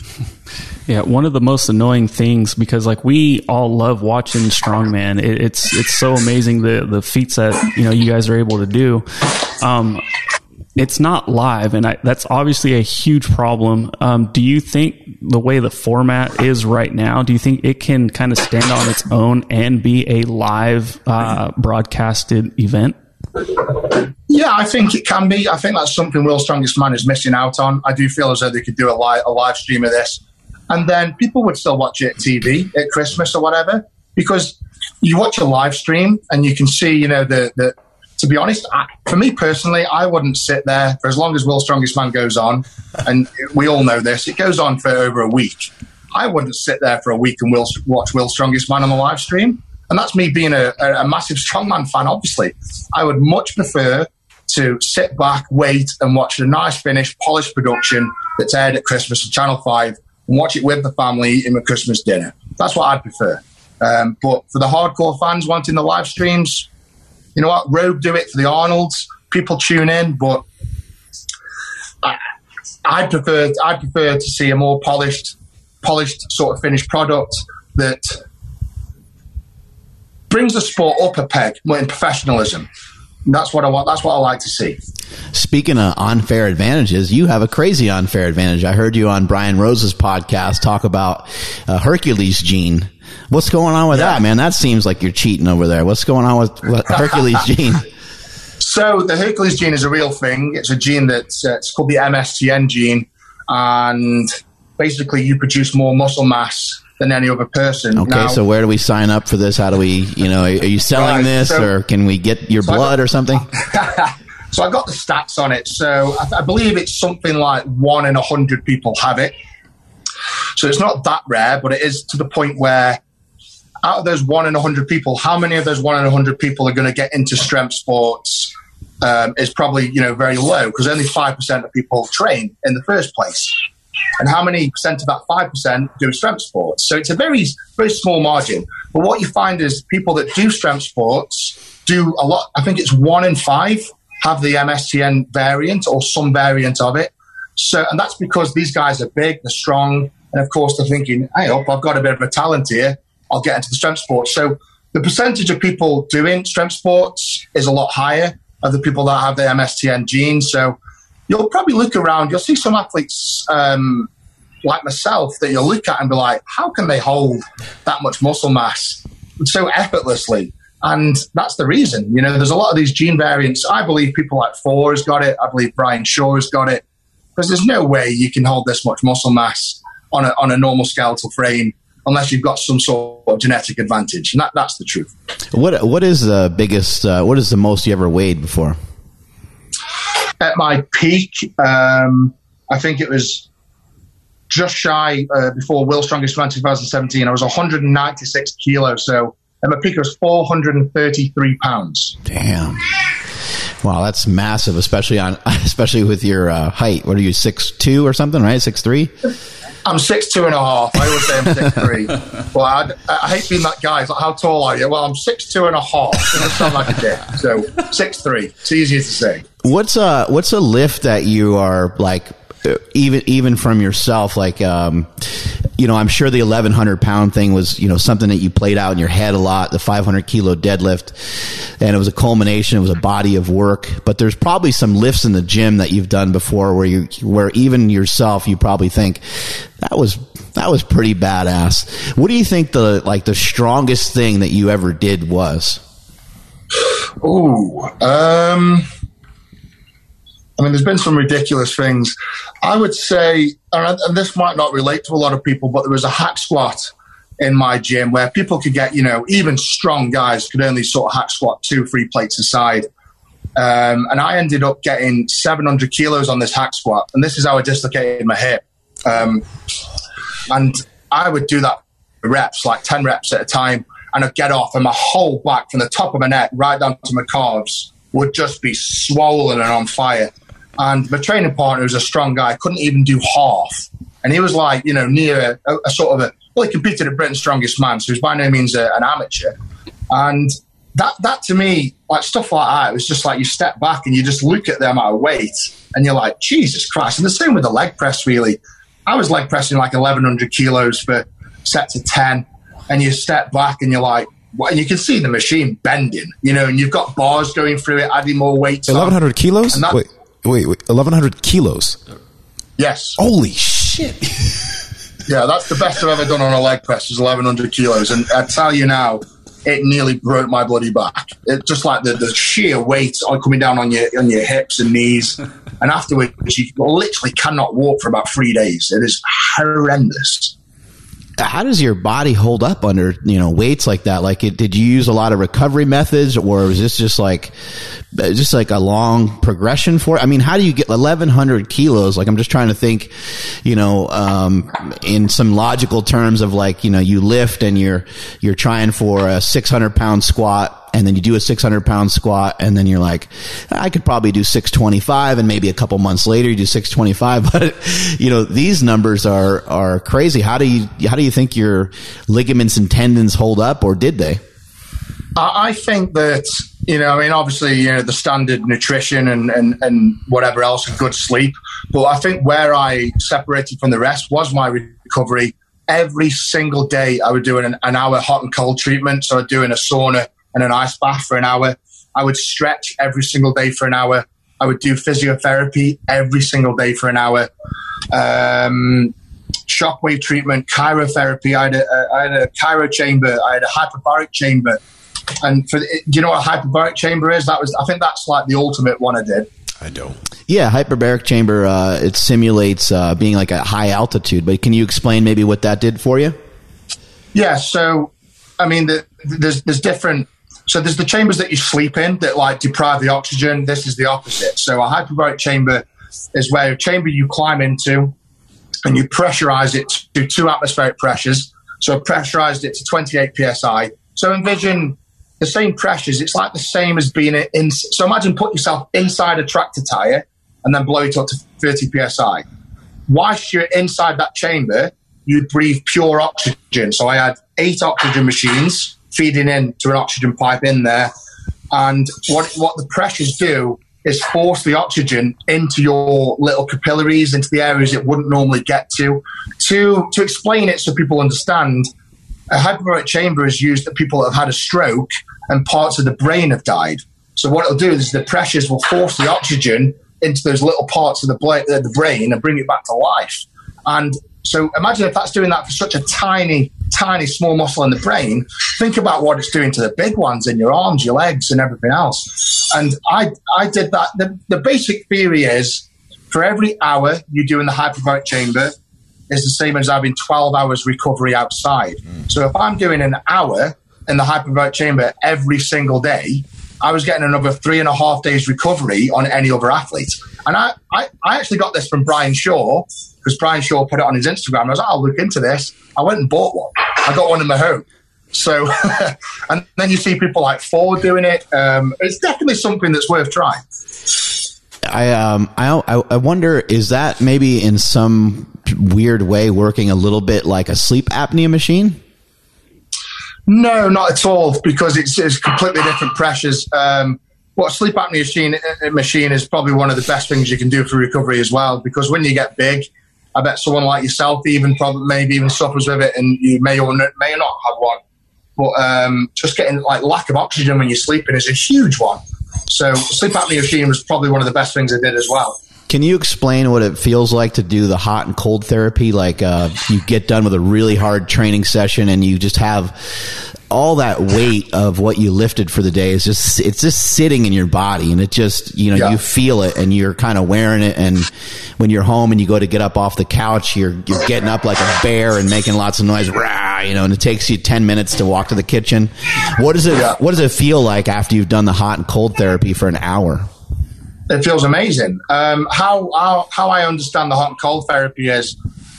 Yeah, one of the most annoying things because like we all love watching strongman. It, it's it's so amazing the the feats that you know you guys are able to do. Um, it's not live, and I, that's obviously a huge problem. Um, do you think the way the format is right now, do you think it can kind of stand on its own and be a live uh, broadcasted event? Yeah, I think it can be. I think that's something World's Strongest Man is missing out on. I do feel as though they could do a live, a live stream of this, and then people would still watch it TV at Christmas or whatever because you watch a live stream and you can see, you know, the the to be honest, I, for me personally, I wouldn't sit there for as long as World's Strongest Man goes on. And we all know this, it goes on for over a week. I wouldn't sit there for a week and will, watch World's Strongest Man on the live stream. And that's me being a, a, a massive strongman fan, obviously. I would much prefer to sit back, wait, and watch a nice, finished, polished production that's aired at Christmas on Channel 5 and watch it with the family in a Christmas dinner. That's what I'd prefer. Um, but for the hardcore fans wanting the live streams, you know what? Rogue do it for the Arnolds. People tune in, but I, I'd prefer I'd prefer to see a more polished, polished sort of finished product that brings the sport up a peg in professionalism. And that's what I want. That's what I like to see. Speaking of unfair advantages, you have a crazy unfair advantage. I heard you on Brian Rose's podcast talk about uh, Hercules gene. What's going on with yeah. that, man? That seems like you're cheating over there. What's going on with, with Hercules gene? So the Hercules gene is a real thing. It's a gene that's uh, it's called the MSTN gene, and basically you produce more muscle mass than any other person. Okay, now, so where do we sign up for this? How do we, you know, are you selling right, this, so, or can we get your so blood got, or something? so I got the stats on it. So I, I believe it's something like one in a hundred people have it. So it's not that rare, but it is to the point where out of those one in a hundred people, how many of those one in a hundred people are going to get into strength sports? Um, is probably you know very low because only five percent of people train in the first place, and how many percent of that five percent do strength sports? So it's a very very small margin. But what you find is people that do strength sports do a lot. I think it's one in five have the MSTN variant or some variant of it. So, and that's because these guys are big, they're strong, and of course they're thinking, "Hey, up, I've got a bit of a talent here. I'll get into the strength sports." So, the percentage of people doing strength sports is a lot higher of the people that have the MSTN gene. So, you'll probably look around, you'll see some athletes um, like myself that you'll look at and be like, "How can they hold that much muscle mass so effortlessly?" And that's the reason. You know, there's a lot of these gene variants. I believe people like Thor has got it. I believe Brian Shaw has got it because there's no way you can hold this much muscle mass on a, on a normal skeletal frame unless you've got some sort of genetic advantage. And that, that's the truth. What What is the biggest, uh, what is the most you ever weighed before? At my peak, um, I think it was just shy uh, before World Strongest Man 2017. I was 196 kilos. So at my peak, was 433 pounds. Damn. Wow, that's massive, especially on especially with your uh, height. What are you six two or something? Right, six three. I'm six two and a half. I always say I'm six three. well, I, I, hate being that guy. It's like, how tall are you? Well, I'm six two and a half. It sound like a dick. So six three. It's easier to say. What's a what's a lift that you are like even even from yourself like um, you know i'm sure the 1100 pound thing was you know something that you played out in your head a lot the 500 kilo deadlift. And it was a culmination it was a body of work. But there's probably some lifts in the gym that you've done before where you where even yourself you probably think that was that was pretty badass. What do you think the like the strongest thing that you ever did was? Oh um I mean, there's been some ridiculous things. I would say, and this might not relate to a lot of people, but there was a hack squat in my gym where people could get, you know, even strong guys could only sort of hack squat two, three plates aside. Um, and I ended up getting 700 kilos on this hack squat. And this is how I dislocated my hip. Um, and I would do that reps, like 10 reps at a time. And I'd get off, and my whole back from the top of my neck right down to my calves would just be swollen and on fire. And my training partner was a strong guy, couldn't even do half. And he was like, you know, near a, a sort of a, well, he competed at Britain's Strongest Man, so he's by no means a, an amateur. And that that to me, like stuff like that, it was just like you step back and you just look at the amount of weight and you're like, Jesus Christ. And the same with the leg press, really. I was leg pressing like 1,100 kilos for sets of 10. And you step back and you're like, and you can see the machine bending, you know, and you've got bars going through it, adding more weight. 1,100 kilos? that- wait, wait, wait. 1,100 kilos? Yes. Holy shit. Yeah, that's the best I've ever done on a leg press is 1,100 kilos. And I tell you now, it nearly broke my bloody back. It just like the, the sheer weight coming down on your on your hips and knees, and afterwards you literally cannot walk for about three days. It is horrendous. How does your body hold up under you know weights like that? Like it, did you use a lot of recovery methods or was this just like just like a long progression for it? I mean how do you get 1100 kilos? Like i'm just trying to think you know um, in some logical terms of like you know you lift and you're you're trying for a 600 pound squat and then you do a 600 pound squat and then you're like i could probably do 625 and maybe a couple months later you do 625 but you know these numbers are are crazy how do you how do you think your ligaments and tendons hold up or did they I, I think that you know, I mean, obviously, you know, the standard nutrition and, and, and whatever else, good sleep. But I think where I separated from the rest was my recovery. Every single day, I would do an, an hour hot and cold treatment. So I'd do in a sauna and an ice bath for an hour. I would stretch every single day for an hour. I would do physiotherapy every single day for an hour. Um, shockwave treatment, cryotherapy. I had, a, I had a cryo chamber. I had a hyperbaric chamber. And for do you know what a hyperbaric chamber is? That was I think that's like the ultimate one I did. I don't. yeah hyperbaric chamber uh, it simulates uh, being like at high altitude but can you explain maybe what that did for you Yeah. So I mean, the, there's there's different. So there's the chambers that you sleep in that like deprive the oxygen. This is the opposite. So a hyperbaric chamber is where a chamber you climb into and you pressurize it to two atmospheric pressures. So I pressurized it to 28 psi. So envision the same pressures. It's like the same as being in. So imagine put yourself inside a tractor tire and then blow it up to 30 psi. Whilst you're inside that chamber, you breathe pure oxygen. So I had eight oxygen machines feeding into an oxygen pipe in there. And what, what the pressures do is force the oxygen into your little capillaries, into the areas it wouldn't normally get to. To, to explain it so people understand, a hyperbaric chamber is used that people have had a stroke and parts of the brain have died. So what it'll do is the pressures will force the oxygen into those little parts of the, bla- uh, the brain and bring it back to life. And so imagine if that's doing that for such a tiny, tiny, small muscle in the brain. Think about what it's doing to the big ones in your arms, your legs, and everything else. And I, I did that. The, the basic theory is for every hour you do in the hyperbaric chamber is the same as having 12 hours recovery outside. Mm. So if I'm doing an hour in the hyperbaric chamber every single day, I was getting another three and a half days recovery on any other athlete. And I, I, I actually got this from Brian Shaw because Brian Shaw put it on his Instagram. I was like, I'll look into this. I went and bought one. I got one in my home. So, and then you see people like Thor doing it. Um, it's definitely something that's worth trying. I um I I wonder is that maybe in some weird way working a little bit like a sleep apnea machine? No, not at all, because it's, it's completely different pressures. Um, what sleep apnea machine, uh, machine is probably one of the best things you can do for recovery as well, because when you get big, I bet someone like yourself even probably maybe even suffers with it, and you may or may not have one. But um, just getting like lack of oxygen when you're sleeping is a huge one. So sleep apnea machine was probably one of the best things I did as well. Can you explain what it feels like to do the hot and cold therapy? Like uh, you get done with a really hard training session and you just have all that weight of what you lifted for the day is just it's just sitting in your body and it just you know Yeah. you feel it and you're kind of wearing it and when you're home and you go to get up off the couch you're you're getting up like a bear and making lots of noise rah, you know and it takes you 10 minutes to walk to the kitchen what does it Yeah. what does it feel like after you've done the hot and cold therapy for an hour it feels amazing. Um, how, how how I understand the hot and cold therapy is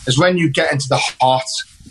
is when you get into the hot.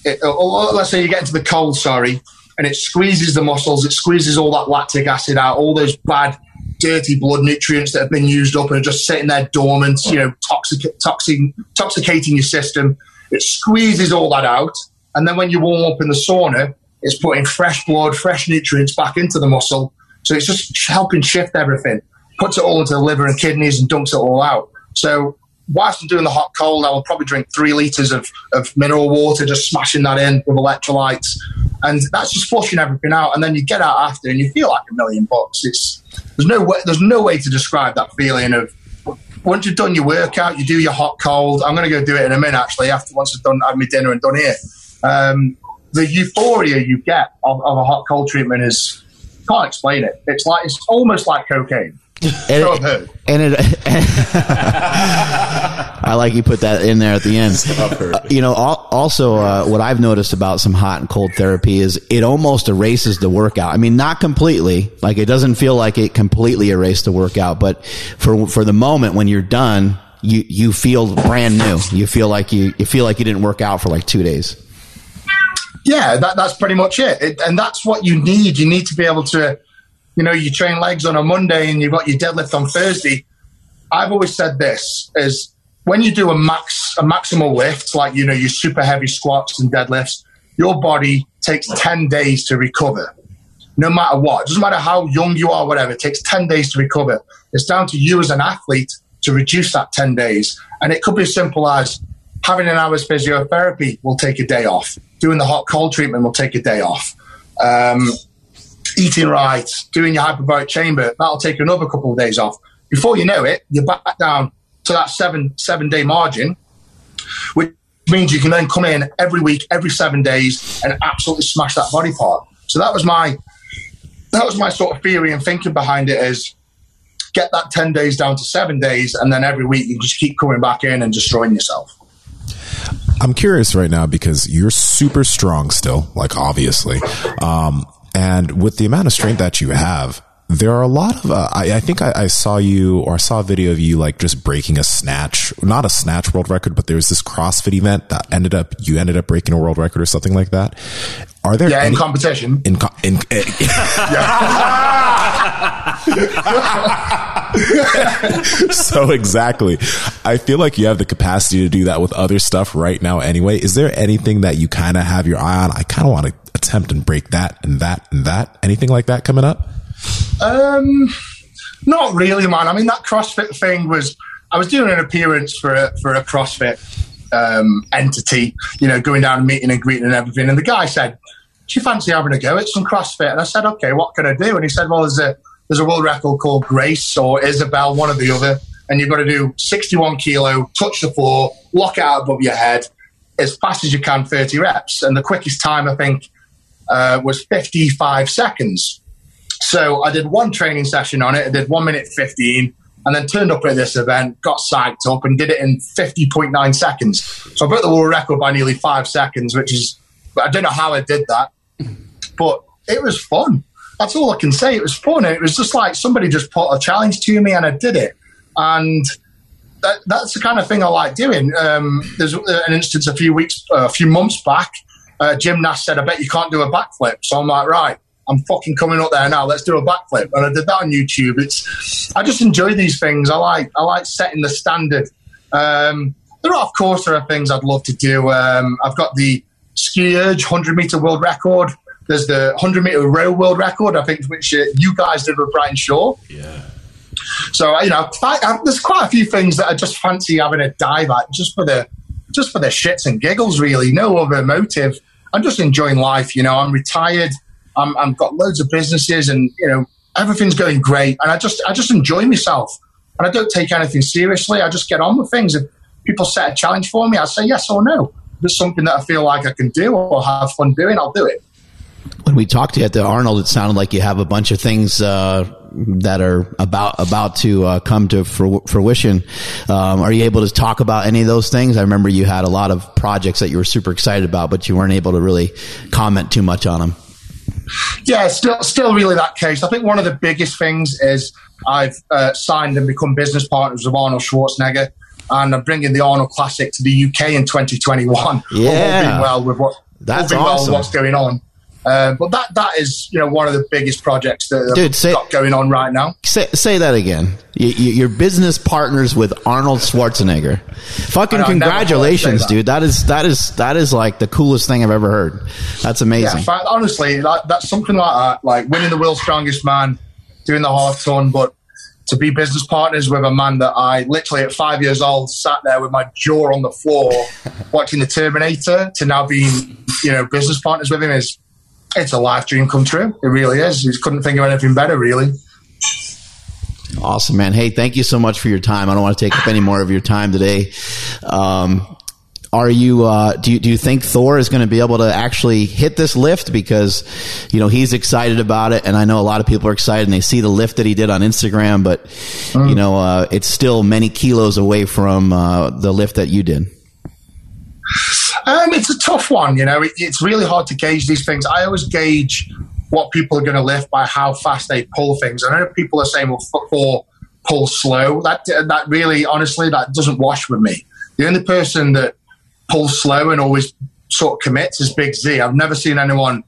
It, or, let's say you get into the cold, sorry, and it squeezes the muscles. It squeezes all that lactic acid out, all those bad, dirty blood nutrients that have been used up and are just sitting there dormant. You know, toxic, toxic, toxicating your system. It squeezes all that out, and then when you warm up in the sauna, It's putting fresh blood, fresh nutrients back into the muscle. So it's just helping shift everything, puts it all into the liver and kidneys and dumps it all out. So whilst I'm doing the hot cold, I will probably drink three litres of, of mineral water, just smashing that in with electrolytes. And that's just flushing everything out. And then you get out after and you feel like a million bucks. It's there's no way there's no way to describe that feeling of once you've done your workout, you do your hot cold. I'm going to go do it in a minute actually after once I've done had my dinner and done here. Um, the euphoria you get of, of a hot cold treatment is can't explain it. It's like it's almost like cocaine. And So I've it, and I like you put that in there at the end. Uh, you know, al- also uh, what I've noticed about some hot and cold therapy is it almost erases the workout. I mean, not completely. Like it doesn't feel like it completely erased the workout, but for for the moment when you're done, you you feel brand new. You feel like you you feel like you didn't work out for like two days. Yeah, that, that's pretty much it. it. And that's what you need. You need to be able to, you know, you train legs on a Monday and you've got your deadlift on Thursday. I've always said this is when you do a max a maximal lift, like you know, your super heavy squats and deadlifts, your body takes 10 days to recover. No matter what. It doesn't matter how young you are, whatever, it takes 10 days to recover. It's down to you as an athlete to reduce that 10 days. And it could be as simple as having an hour's physiotherapy will take a day off. Doing the hot cold treatment will take a day off. Um, eating right, doing your hyperbaric chamber, that'll take another couple of days off. Before you know it, you're back down to that seven seven day margin, which means you can then come in every week, every seven days, and absolutely smash that body part. So that was my that was my sort of theory and thinking behind it is get that 10 days down to seven days and then every week you just keep coming back in and destroying yourself I'm curious right now because you're super strong still, like obviously. Um, and with the amount of strength that you have, there are a lot of, uh, I, I think I, I saw you or I saw a video of you like just breaking a snatch, not a snatch world record, but there was this CrossFit event that ended up, you ended up breaking a world record or something like that. Are there yeah in competition in, co- in, eh, so exactly. I feel like you have the capacity to do that with other stuff right now anyway. Is there anything that you kind of have your eye on? I kind of want to attempt and break that and that and that. Anything like that coming up? Um, not really, man. I mean, that CrossFit thing was. I was doing an appearance for a, for a CrossFit um, entity, you know, going down and meeting and greeting and everything. And the guy said, "Do you fancy having a go at some CrossFit?" And I said, "Okay, what can I do?" And he said, "Well, there's a there's a world record called Grace or Isabel, one or the other, and you've got to do 61 kilo, touch the floor, lock it out above your head as fast as you can, 30 reps. And the quickest time I think uh, was 55 seconds." So I did one training session on it. I did one minute 15 and then turned up at this event, got psyched up and did it in 50.9 seconds. So I broke the world record by nearly five seconds, which is, I don't know how I did that, but it was fun. That's all I can say. It was fun. It was just like somebody just put a challenge to me and I did it. And that, that's the kind of thing I like doing. Um, there's an instance a few weeks, uh, a few months back. Uh, Jim Nash said, "I bet you can't do a backflip." So I'm like, "Right, I'm fucking coming up there now. Let's do a backflip." And I did that on YouTube. It's, I just enjoy these things. I like, I like setting the standard. Um, there are, of course, there are things I'd love to do. Um, I've got the SkiErg 100 meter world record. There's the 100 meter row world record, I think, which uh, you guys did with Brian Shaw. Yeah. So you know, there's quite a few things that I just fancy having a dive at, just for the just for the shits and giggles. Really, no other motive. I'm just enjoying life. You know, I'm retired. I'm, I've got loads of businesses, and you know, everything's going great. And I just I just enjoy myself, and I don't take anything seriously. I just get on with things. If people set a challenge for me, I say yes or no. If it's something that I feel like I can do or have fun doing, I'll do it. When we talked to you at the Arnold, it sounded like you have a bunch of things uh, that are about about to uh, come to fru- fruition. Um, are you able to talk about any of those things? I remember you had a lot of projects that you were super excited about, but you weren't able to really comment too much on them. Yeah, still, still really that case. I think one of the biggest things is I've uh, signed and become business partners with Arnold Schwarzenegger, and I'm bringing the Arnold Classic to the UK in 2021. Yeah. all being well with what That's all being well with what's going on. Uh, but that that is you know one of the biggest projects that Dude, say- got going on right now. Say, say that again. You, you, you're business partners with Arnold Schwarzenegger. Fucking know, I never thought I'd congratulations, that. dude. That is that is that is like the coolest thing I've ever heard. That's amazing. in fact, honestly, like, that's something like that, like winning the world's strongest man, doing the half ton, but to be business partners with a man that I literally at five years old sat there with my jaw on the floor watching the Terminator to now being, you know, business partners with him is it's a life dream come true. It really is. You couldn't think of anything better, really. Awesome, man. Hey, thank you so much for your time. I don't want to take up any more of your time today. Um, are you, uh, do you, do you think Thor is going to be able to actually hit this lift? Because, you know, he's excited about it. And I know a lot of people are excited and they see the lift that he did on Instagram, but, you know, uh, it's still many kilos away from, uh, the lift that you did. Um, it's a tough one, you know. It, it's really hard to gauge these things. I always gauge what people are going to lift by how fast they pull things. I know people are saying, "Well, football pull slow." That that really, honestly, that doesn't wash with me. The only person that pulls slow and always sort of commits is Big Z. I've never seen anyone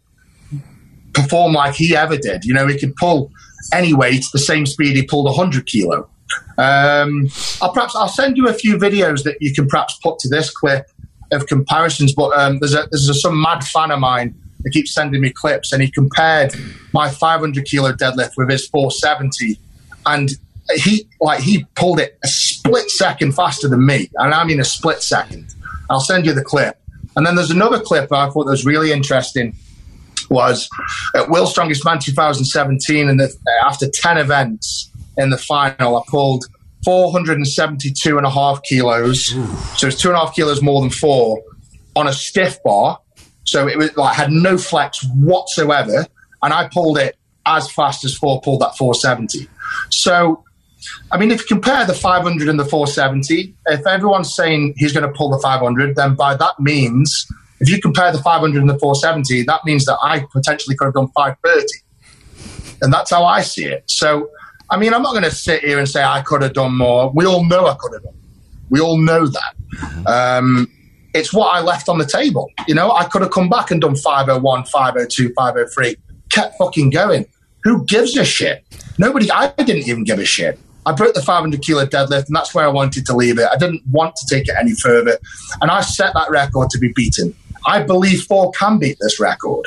perform like he ever did. You know, he could pull any weight the same speed he pulled 100 kilo. Um, I'll perhaps I'll send you a few videos that you can perhaps put to this clip of comparisons. But um, there's a there's a, some mad fan of mine that keeps sending me clips, and he compared my 500 kilo deadlift with his 470, and he like he pulled it a split second faster than me, and I mean a split second. I'll send you the clip. And then there's another clip I thought was really interesting was at World Strongest Man 2017, and the, after 10 events in the final, I pulled 472 and a half kilos. So it's two and a half kilos more than Thor on a stiff bar. So it was like had no flex whatsoever, and I pulled it as fast as Thor pulled that 470. So, I mean, if you compare the 500 and the 470, if everyone's saying he's going to pull the 500, then by that means, if you compare the 500 and the 470, that means that I potentially could have done 530. And that's how I see it. So, I mean, I'm not going to sit here and say I could have done more. We all know I could have done. We all know that. Um, it's what I left on the table. You know, I could have come back and done 501, 502, 503, kept fucking going. Who gives a shit? Nobody, I didn't even give a shit. I broke the 500 kilo deadlift, and that's where I wanted to leave it. I didn't want to take it any further. And I set that record to be beaten. I believe Thor can beat this record,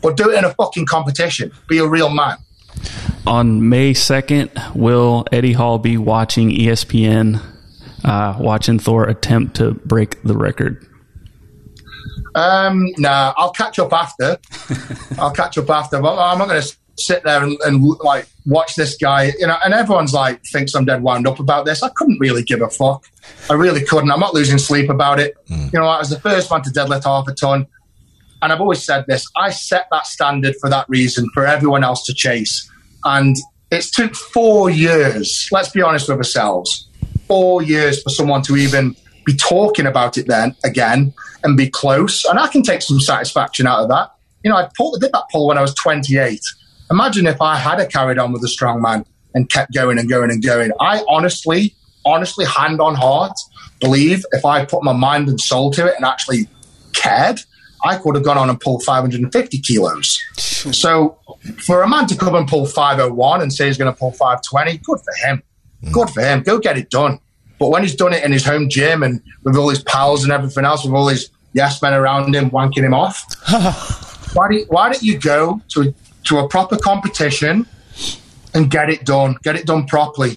but do it in a fucking competition. Be a real man. On May 2nd, will Eddie Hall be watching ESPN, uh, watching Thor attempt to break the record? Um, nah, I'll catch up after. I'll catch up after. But I'm not going to sit there and, and like watch this guy. You know, and everyone's like thinks I'm dead wound up about this. I couldn't really give a fuck. I really couldn't. I'm not losing sleep about it. You know, I was the first man to deadlift half a ton, and I've always said this. I set that standard for that reason for everyone else to chase, and it's took four years. Let's be honest with ourselves. Four years for someone to even be talking about it then again and be close. And I can take some satisfaction out of that. You know, I pulled, did that pull when I was 28. Imagine if I had carried on with a strong man and kept going and going and going. I honestly, honestly, hand on heart, believe if I put my mind and soul to it and actually cared, I could have gone on and pulled 550 kilos. So for a man to come and pull 501 and say he's going to pull 520, good for him. Good for him. Go get it done. But when he's done it in his home gym and with all his pals and everything else, with all his yes men around him wanking him off, why, do you, why don't you go to a, to a proper competition and get it done? Get it done properly.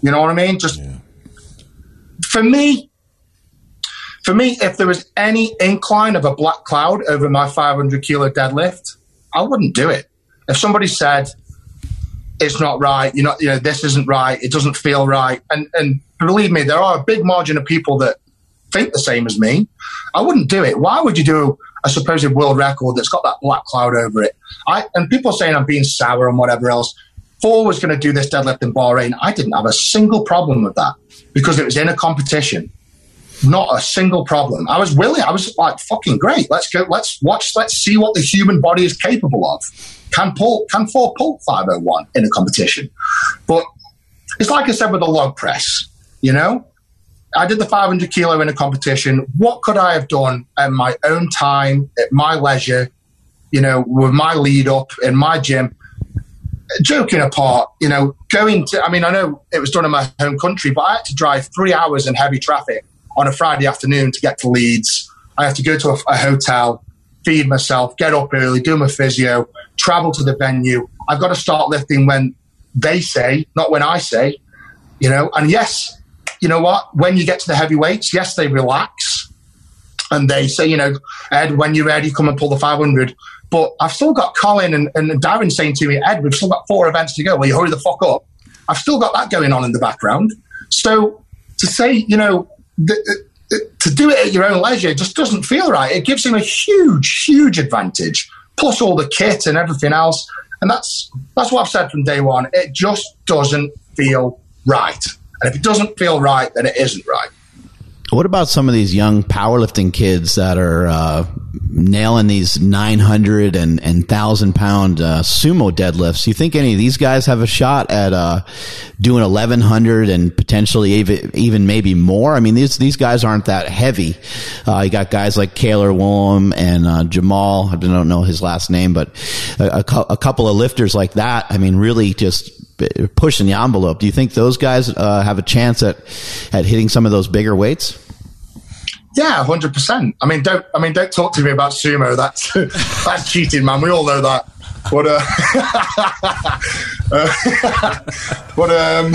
You know what I mean? Just for me, for me, if there was any incline of a black cloud over my 500 kilo deadlift, I wouldn't do it. If somebody said it's not right, you know, you know, this isn't right, it doesn't feel right, and and believe me, there are a big margin of people that think the same as me. I wouldn't do it. Why would you do a supposed world record that's got that black cloud over it? I and people saying I'm being sour and whatever else. Thor was going to do this deadlift in Bahrain. I didn't have a single problem with that because it was in a competition. Not a single problem. I was willing. I was like, fucking great. Let's go. Let's watch. Let's see what the human body is capable of. Can pull? Can Thor pull 501 in a competition? But it's like I said with the log press. You know, I did the 500 kilo in a competition. What could I have done at my own time, at my leisure? you know, with my lead up in my gym, joking apart, you know, going to, I mean, I know it was done in my home country, but I had to drive three hours in heavy traffic on a Friday afternoon to get to Leeds. I have to go to a, a hotel, feed myself, get up early, do my physio, travel to the venue. I've got to start lifting when they say, not when I say, you know, and yes, you know what? When you get to the heavyweights, yes, they relax and they say, you know, Ed, when you're ready, come and pull the 500. But I've still got Colin and, and Darren saying to me, Ed, we've still got four events to go. Will you hurry the fuck up? I've still got that going on in the background. So to say, you know, the, to do it at your own leisure just doesn't feel right. It gives him a huge, huge advantage, plus all the kit and everything else. And that's that's what I've said from day one. It just doesn't feel right. And if it doesn't feel right, then it isn't right. What about some of these young powerlifting kids that are uh, nailing these 900 and, and 1,000 pound uh, sumo deadlifts? You think any of these guys have a shot at uh, doing 1,100 and potentially even, even maybe more? I mean, these, these guys aren't that heavy. Uh, you got guys like Cailer Woolam and uh, Jamal. I don't know his last name, but a, a, a couple of lifters like that. I mean, really just pushing the envelope. Do you think those guys uh, have a chance at at hitting some of those bigger weights? Yeah, hundred percent. I mean, don't I mean don't talk to me about sumo. That's that's cheating, man. We all know that. But uh, uh but um,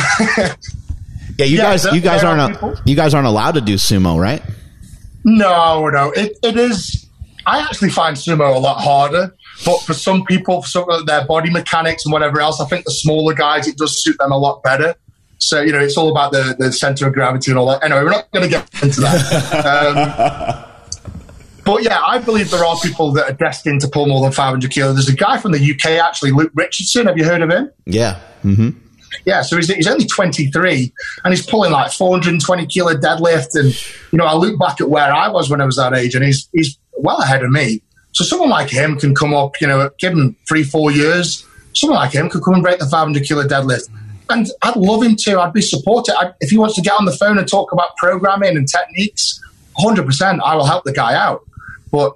yeah, you yeah, guys, you guys aren't a, you guys aren't allowed to do sumo, right? No, no. It it is. I actually find sumo a lot harder but for some people, for some of their body mechanics and whatever else, I think the smaller guys, it does suit them a lot better. So, you know, it's all about the, the center of gravity and all that. Anyway, we're not going to get into that. um, but yeah, I believe there are people that are destined to pull more than 500 kilos. There's a guy from the UK, actually, Luke Richardson. Have you heard of him? Yeah. Mm-hmm. Yeah, so he's, he's only 23 and he's pulling like 420 kilo deadlift. And, you know, I look back at where I was when I was that age and he's, he's well ahead of me. So someone like him can come up, you know, give him three, four years. Someone like him could come and break the 500 kilo deadlift. And I'd love him to. I'd be supportive. I'd, if he wants to get on the phone and talk about programming and techniques, 100%, I will help the guy out. But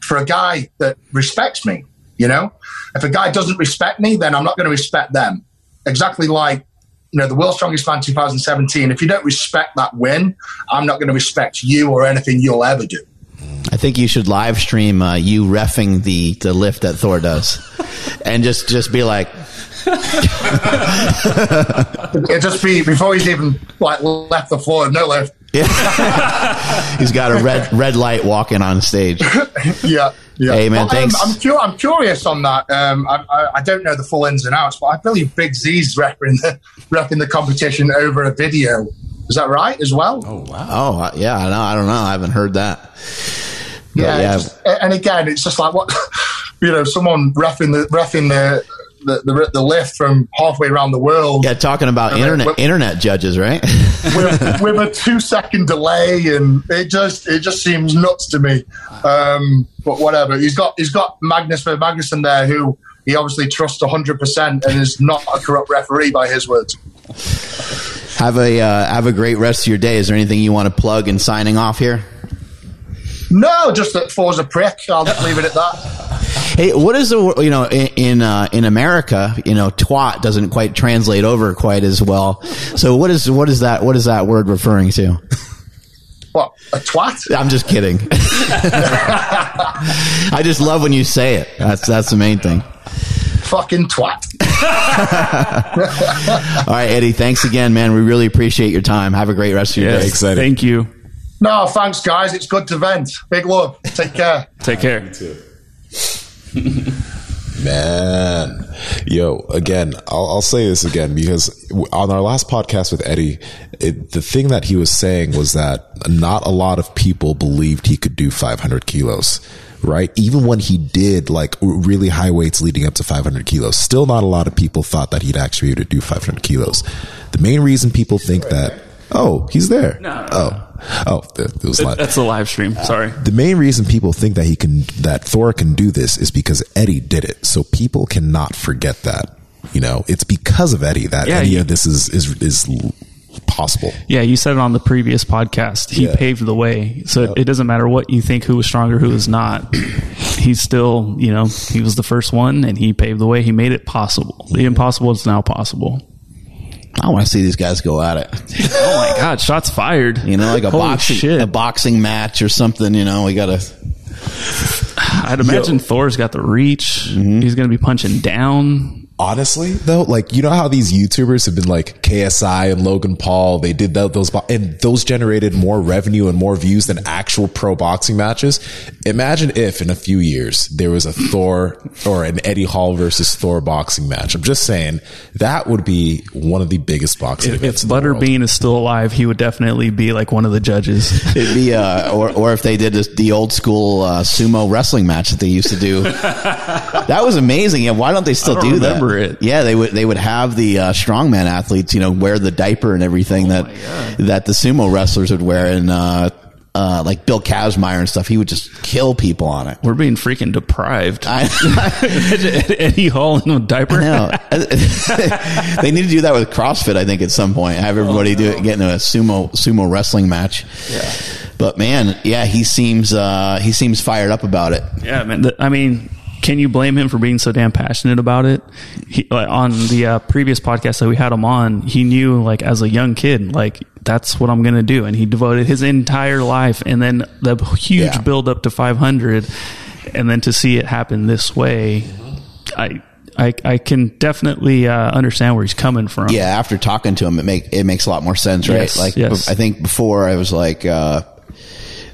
for a guy that respects me, you know, if a guy doesn't respect me, then I'm not going to respect them. Exactly like, you know, the World's Strongest Man 2017. If you don't respect that win, I'm not going to respect you or anything you'll ever do. I think you should live stream uh, you refing the, the lift that Thor does, and just just be like. It just be before he's even like left the floor, no lift. Yeah. he's got a red red light walking on stage. yeah. Yeah. Hey man, thanks. I'm, I'm, cu- I'm, curious on that. Um, I, I, I, don't know the full ins and outs, but I believe Big Z's repping the repping the competition over a video. Is that right as well? Oh wow! Oh uh, yeah, I know. I don't know. I haven't heard that yeah, yeah. Just, and again, it's just like what you know, someone refing the refing the the, the, the, lift from halfway around the world. Yeah, talking about internet with, internet judges, right? with, with, a two second delay, and it just it just seems nuts to me. Um, but whatever, he's got he's got Magnus Magnusson there, who he obviously trusts hundred percent, and is not a corrupt referee by his words. Have a uh, have a great rest of your day. Is there anything you want to plug in signing off here? No, just that Thor's a prick. I'll just leave it at that. Hey, what is the you know in in, uh, in America you know twat doesn't quite translate over quite as well. So what is what is that what is that word referring to? What a twat? I'm just kidding. I just love when you say it. That's that's the main thing. Fucking twat. All right, Eddie. Thanks again, man. We really appreciate your time. Have a great rest of your yes, day. Excited. Thank you. No, thanks, guys. It's good to vent. Big love. Take care. Take care. Man, yo, again, I'll, I'll, say this again because on our last podcast with Eddie, it, the thing that he was saying was that not a lot of people believed he could do 500 kilos, right? Even when he did like really high weights leading up to 500 kilos, still not a lot of people thought that he'd actually be able to do 500 kilos. The main reason people think that, oh, he's there. No. Oh, Oh, it was live. That's the live stream. Sorry. The main reason people think that he can, that Thor can do this is because Eddie did it. So people cannot forget that. You know, it's because of Eddie that yeah, any of this is, is, is possible. Yeah, you said it on the previous podcast. He yeah. paved the way. So yep. it doesn't matter what you think who was stronger, who was not. he's still, you know, he was the first one and he paved the way. He made it possible. The mm-hmm. impossible is now possible. I want to see these guys go at it. Oh my God, shots fired. You know, like a Holy boxing shit. a boxing match or something. You know, we got to. I'd imagine Thor's got the reach. Mm-hmm. He's going to be punching down. Honestly, though, like you know how these YouTubers have been like KSI and Logan Paul, they did that, those and those generated more revenue and more views than actual pro boxing matches. Imagine if in a few years there was a Thor or an Eddie Hall versus Thor boxing match. I'm just saying that would be one of the biggest boxing If, events. if in the world. Butterbean is still alive, he would definitely be like one of the judges. It'd be, uh, or, or if they did this, the old school uh, sumo wrestling match that they used to do. that was amazing. Yeah, why don't they still I don't do that? It. Yeah, they would. They would have the uh, strongman athletes, you know, wear the diaper and everything that that the sumo wrestlers would wear, and uh, uh, like Bill Kazmaier and stuff. He would just kill people on it. We're being freaking deprived. I, Eddie Hall in a diaper. No, they need to do that with CrossFit. I think at some point, have everybody do it, get into a sumo sumo wrestling match. Yeah. But man, yeah, he seems uh, he seems fired up about it. Yeah, man. The- I mean, can you blame him for being so damn passionate about it? He, like, on the uh, previous podcast that we had him on, he knew like as a young kid, like that's what I'm going to do, and he devoted his entire life, and then the huge Yeah. build up to 500, and then to see it happen this way, I. I, I can definitely uh, understand where he's coming from. Yeah, after talking to him, it make it makes a lot more sense, right? Yes, like yes. I think before I was like, uh,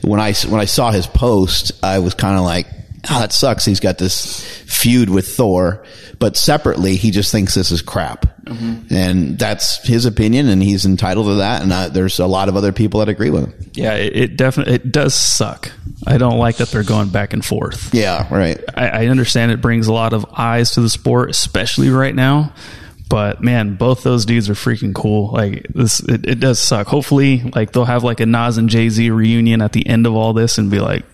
when I when I saw his post, I was kind of like, oh, that sucks. He's got this feud with Thor, but separately, he just thinks this is crap, Mm-hmm. and that's his opinion, and he's entitled to that. And uh, there's a lot of other people that agree with him. yeah, it, it definitely it does suck. I don't like that they're going back and forth. Yeah, right. I, I understand it brings a lot of eyes to the sport, especially right now. But man, both those dudes are freaking cool. Like this, it, it does suck. Hopefully, like they'll have like a Nas and Jay Z reunion at the end of all this and be like,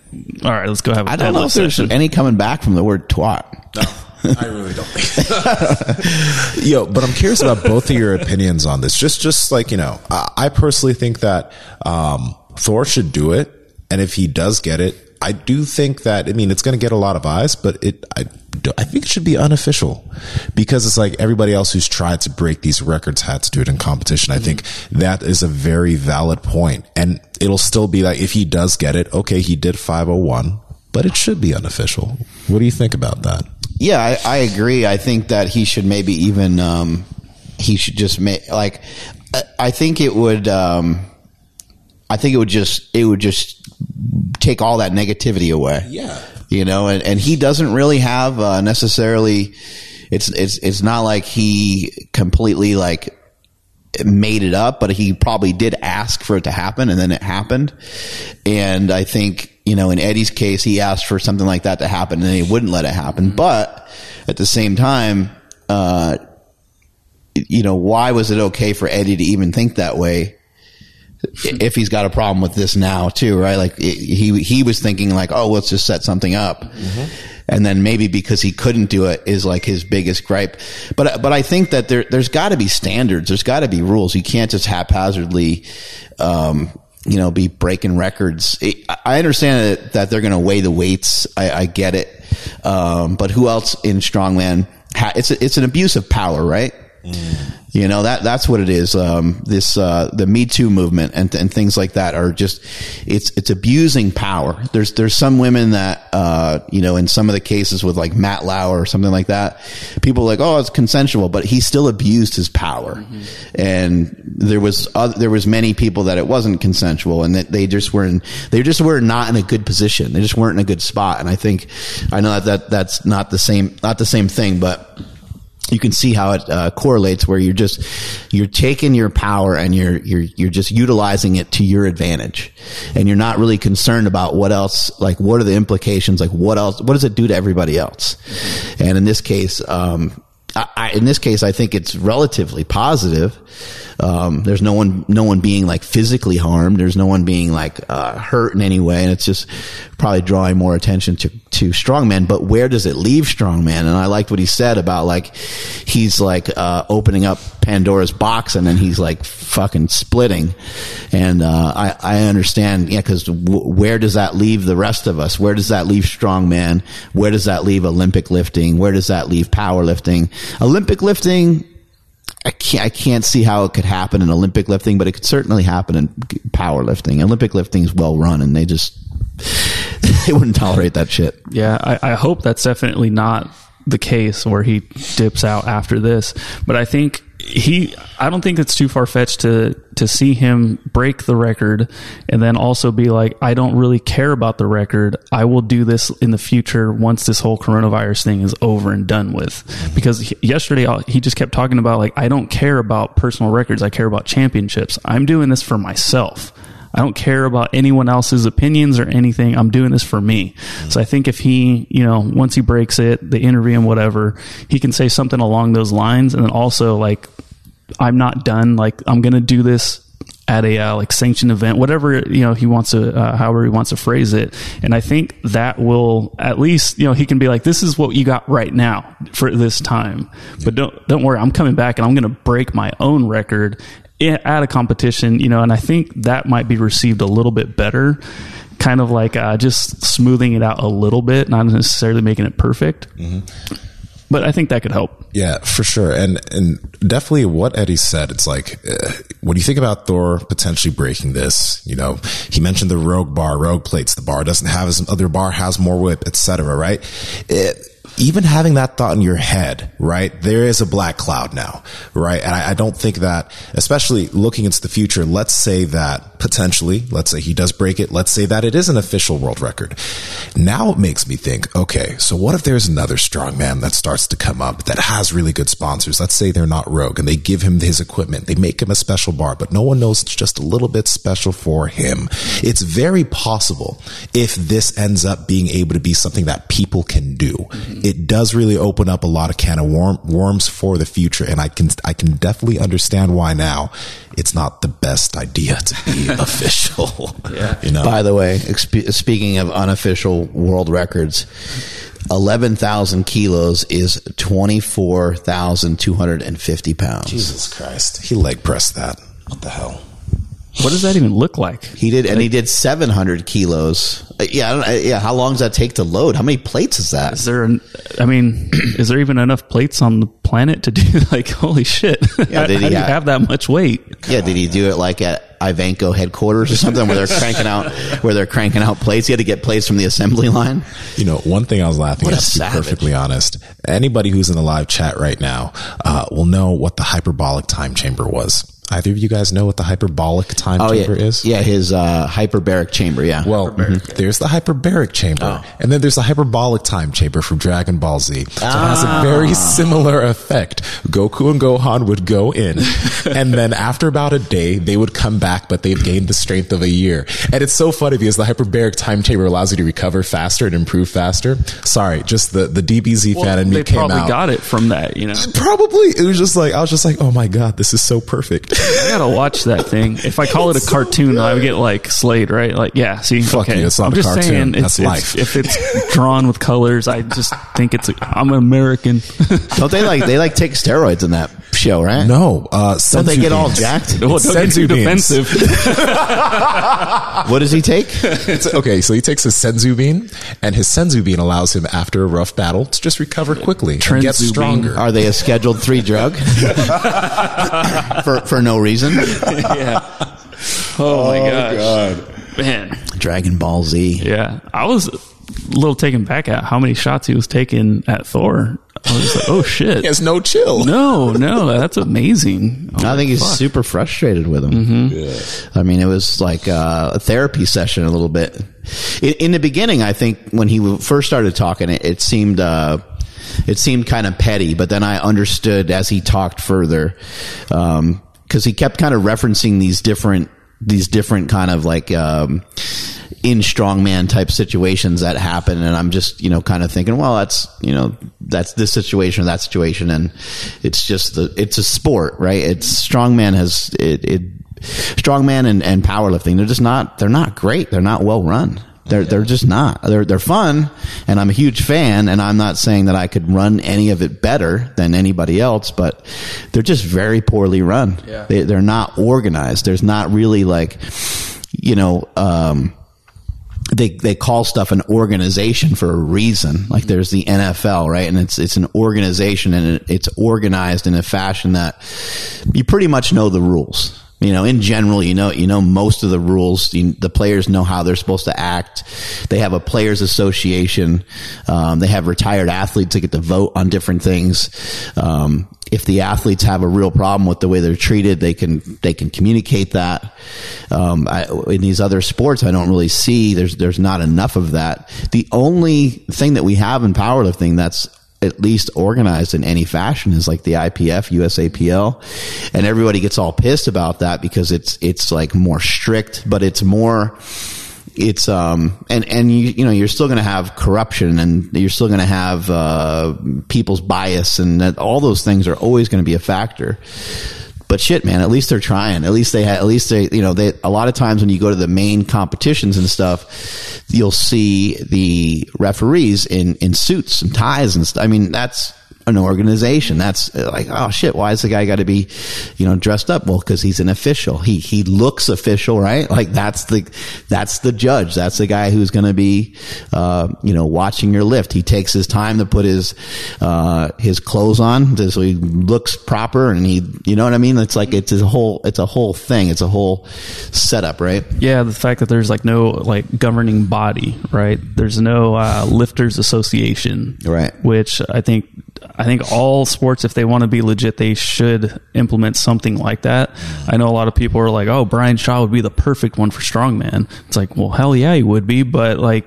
"All right, let's go have a I don't know deadlift if there's session." any coming back from the word twat. No. I really don't think. Yo, but I'm curious about both of your opinions on this. Just, just like you know, I, I personally think that um, Thor should do it, and if he does get it, I do think that. I mean, it's going to get a lot of eyes, but it, I, I think it should be unofficial because it's like everybody else who's tried to break these records had to do it in competition. I think that is a very valid point, and it'll still be like if he does get it, okay, he did 501. But it should be unofficial. What do you think about that? Yeah, I, I agree. I think that he should maybe even um, he should just make like I, I think it would um, I think it would just it would just take all that negativity away. Yeah. you know, and, and he doesn't really have uh, necessarily. It's it's it's not like he completely like made it up, but he probably did ask for it to happen, and then it happened. And I think you know, in Eddie's case, he asked for something like that to happen, and he wouldn't let it happen. But at the same time, uh, you know, why was it okay for Eddie to even think that way? If he's got a problem with this now too, right? Like it- he he was thinking like, oh, let's just set something up, and then maybe because he couldn't do it is like his biggest gripe. But but I think that there there's got to be standards. There's got to be rules. You can't just haphazardly, um, you know, be breaking records. It, I understand that, that they're going to weigh the weights. I, I get it, um, but who else in strongman? Ha- it's a, it's an abuse of power, right? You know that that's what it is. Um, this uh, the Me Too movement and and things like that are just it's it's abusing power. There's there's some women that uh, you know in some of the cases with like Matt Lauer or something like that, people are like oh it's consensual, but he still abused his power. And there was other, there was many people that it wasn't consensual and that they just weren't they just were not in a good position. They just weren't in a good spot. And I think I know that, that that's not the same not the same thing, but you can see how it uh, correlates where you're just you're taking your power and you're you're you're just utilizing it to your advantage. And you're not really concerned about what else like what are the implications? Like what else what does it do to everybody else? And in this case um I, in this case, I think it's relatively positive. Um, there's no one, no one being like physically harmed. There's no one being like uh, hurt in any way, and it's just probably drawing more attention to to strongman. But where does it leave strongman? And I liked what he said about like he's like uh, opening up Pandora's box, and then he's like fucking splitting. And uh, I I understand, yeah, because w- where does that leave the rest of us? Where does that leave strongman? Where does that leave Olympic lifting? Where does that leave powerlifting? Olympic lifting. I can't, I can't see how it could happen in Olympic lifting, but it could certainly happen in powerlifting. Olympic lifting is well run, and they just they wouldn't tolerate that shit. Yeah, I, I hope that's definitely not the case where he dips out after this. But I think he, I don't think it's too far fetched to to see him break the record and then also be like, I don't really care about the record. I will do this in the future once this whole coronavirus thing is over and done with. Because yesterday uh, he just kept talking about like, I don't care about personal records. I care about championships. I'm doing this for myself. I don't care about anyone else's opinions or anything. I'm doing this for me. So I think if he, you know, once he breaks it, the interview and whatever, he can say something along those lines. And then also like, I'm not done. Like I'm going to do this at a uh, like sanctioned event, whatever you know he wants to, uh, however he wants to phrase it. And I think that will at least you know he can be like, this is what you got right now for this time. But don't don't worry, I'm coming back and I'm going to break my own record at a competition. You know, and I think that might be received a little bit better. Kind of like uh, just smoothing it out a little bit, not necessarily making it perfect. But I think that could help. Yeah, for sure. And and definitely what Eddie said, it's like uh, when you think about Thor potentially breaking this, you know, he mentioned the rogue bar, rogue plates, the bar doesn't have as other bar has more whip, etc., right? It, even having that thought in your head, right? There is a black cloud now, right? And I, I don't think that, especially looking into the future, let's say that potentially, let's say he does break it. Let's say that it is an official world record. Now it makes me think, okay, so what if there's another strongman that starts to come up that has really good sponsors? Let's say they're not rogue and they give him his equipment. They make him a special bar, but no one knows it's just a little bit special for him. It's very possible if this ends up being able to be something that people can do. Mm-hmm. It does really open up a lot of can of worm, worms for the future. And I can, I can definitely understand why now it's not the best idea to be official. Yeah. You know? By the way, expe- speaking of unofficial world records, 11,000 kilos is 24,250 pounds. Jesus Christ. He leg pressed that. What the hell? What does that even look like? He did, and he did 700 kilos. Uh, Yeah, I don't, uh, yeah. How long does that take to load? How many plates is that? Is there, an, I mean, is there even enough plates on the planet to do like, holy shit? Yeah, how, did he how you have that much weight? Yeah, did he do it like at Ivanko headquarters or something where they're cranking out where they're cranking out plates? He had to get plates from the assembly line. You know, one thing I was laughing What at, to be perfectly honest, anybody who's in the live chat right now uh, will know what the hyperbolic time chamber was. Either of you guys know what the hyperbolic time Oh chamber yeah, is? yeah. His uh, hyperbaric chamber. Yeah. Well, there's the hyperbaric chamber, Oh. and then there's the hyperbolic time chamber from Dragon Ball Z. So it has Ah. a very similar effect. Goku and Gohan would go in, and then after about a day, they would come back, but they've gained the strength of a year. And it's so funny because the hyperbaric time chamber allows you to recover faster and improve faster. Sorry, just the the DBZ fan in me they came probably out. got it from that, you know. Probably it was just like I was just like, oh my god, this is so perfect. I gotta watch that thing. If I call it a cartoon, I would get like slayed, right? Like, yeah. See, Fuck okay. you, it's not I'm a just cartoon. saying, it's, That's it's- life. if it's drawn with colors, I just think it's. I'm American. Don't they like they like take steroids in that show, right? No, uh, Don't they senzu get all jacked? well, don't get Senzu too beans. Defensive. What does he take? It's- okay, so he takes his senzu bean, and his senzu bean allows him, after a rough battle, to just recover quickly and get Trenzu bean. stronger. Are they a scheduled three drug for for no reason? yeah. Oh, my oh, gosh, man. Dragon Ball Z. Yeah, I was a little taken back at how many shots he was taking at Thor. I was just like, oh shit. He has no chill. No, no, that's amazing. I think he's Fuck. super frustrated with him. I mean, it was like uh, a therapy session a little bit. In, in the beginning, I think when he first started talking, it, it seemed uh, it seemed kind of petty. But then I understood as he talked further, because he kept kind of referencing these different these different kind of like. Um, in strongman type situations that happen and I'm just, you know, kind of thinking, well, that's, you know, that's this situation or that situation. And it's just the, it's a sport, right? It's strongman has, it, it strongman and, and powerlifting, they're just not, they're not great. They're not well run. They're they're just not. They're they're fun, and I'm a huge fan. And I'm not saying that I could run any of it better than anybody else, but they're just very poorly run. Yeah. They, they're not organized. There's not really like, you know. Um, they they call stuff an organization for a reason. Like there's the NFL, right? And it's it's an organization and it, it's organized in a fashion that you pretty much know the rules. You know, in general, you know, you know most of the rules. You, the players know how they're supposed to act. They have a players' association. Um, they have retired athletes that get to vote on different things. Um, if the athletes have a real problem with the way they're treated, they can they can communicate that. Um, I, in these other sports, I don't really see there's there's not enough of that. The only thing that we have in powerlifting that's at least organized in any fashion is like the IPF, USAPL, and everybody gets all pissed about that because it's it's like more strict, but it's more it's um and and you you know you're still going to have corruption and you're still going to have uh, people's bias and that all those things are always going to be a factor. But shit, man, at least they're trying. At least they had, at least they, you know, they, a lot of times when you go to the main competitions and stuff, you'll see the referees in, in suits and ties and stuff. I mean, that's, an organization. That's uh, like, oh shit, why is the guy got to be, you know, dressed up? Well, because he's an official. He he looks official, right? Like that's the that's the judge. That's the guy who's going to be, uh, you know, watching your lift. He takes his time to put his uh, his clothes on so he looks proper, and he, you know what I mean? It's like it's a whole it's a whole thing. It's a whole setup, right? Yeah, the fact that there's like no like governing body, right? There's no uh, lifters association, Right. Which I think I think all sports, if they want to be legit, they should implement something like that. I know a lot of people are like, "Oh, Brian Shaw would be the perfect one for strongman." It's like, well, hell yeah, he would be, but like.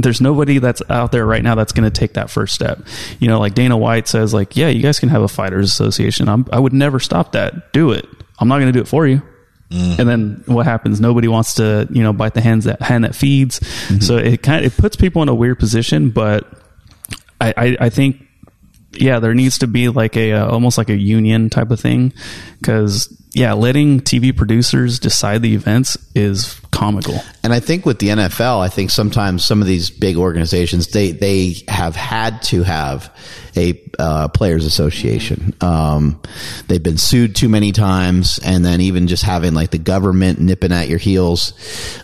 There's nobody that's out there right now that's going to take that first step. You know, like Dana White says, like, yeah, you guys can have a fighters association. I'm, I would never stop that. Do it. I'm not going to do it for you. Mm. And then what happens? Nobody wants to, you know, bite the hands that hand that feeds. Mm-hmm. So it kind of, it puts people in a weird position. But I, I, I think, yeah, there needs to be like a uh, almost like a union type of thing. Because yeah, letting TV producers decide the events is comical. And I think with the NFL, I think sometimes some of these big organizations they they have had to have a uh, players association. Um, they've been sued too many times, and then even just having like the government nipping at your heels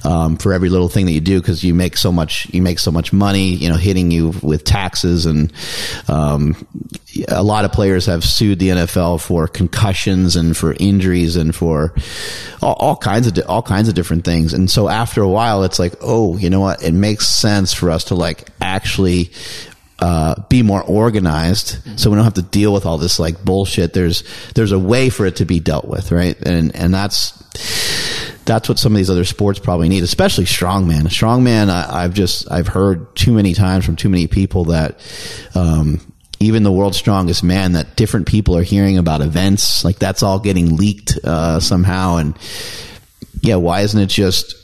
um, for every little thing that you do because you make so much you make so much money, you know, hitting you with taxes and um, a lot of players have sued the NFL for concussions and for injuries and for all, all kinds of di- all kinds of different things. And so after a while, it's like, oh, you know what? It makes sense for us to like actually uh, be more organized, so we don't have to deal with all this like bullshit. There's there's a way for it to be dealt with, right? And and that's that's what some of these other sports probably need, especially strongman. Strongman, I, I've just I've heard too many times from too many people that um, even the world's strongest man, that different people are hearing about events like that's all getting leaked uh, somehow. And yeah, why isn't it just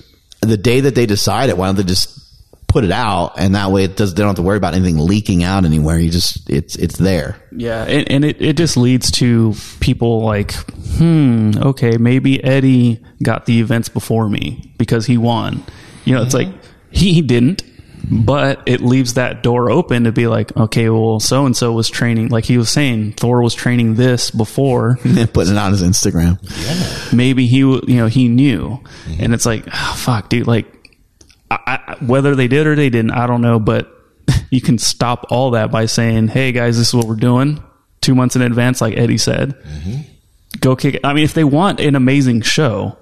the day that they decide it? Why don't they just put it out and that way it does they don't have to worry about anything leaking out anywhere you just it's it's there Yeah, and, and it, it just leads to people like, hmm, okay, maybe Eddie got the events before me because he won. You know, it's like he, he didn't, but it leaves that door open to be like, okay, well, so and so was training, like he was saying, Thor was training this before. and putting it on his instagram maybe he, you know, he knew, and it's like, ah, fuck, dude, like, I, I, whether they did or they didn't, I don't know, but you can stop all that by saying, "Hey guys, this is what we're doing." Two months in advance, like Eddie said, go kick. it. I mean, if they want an amazing show,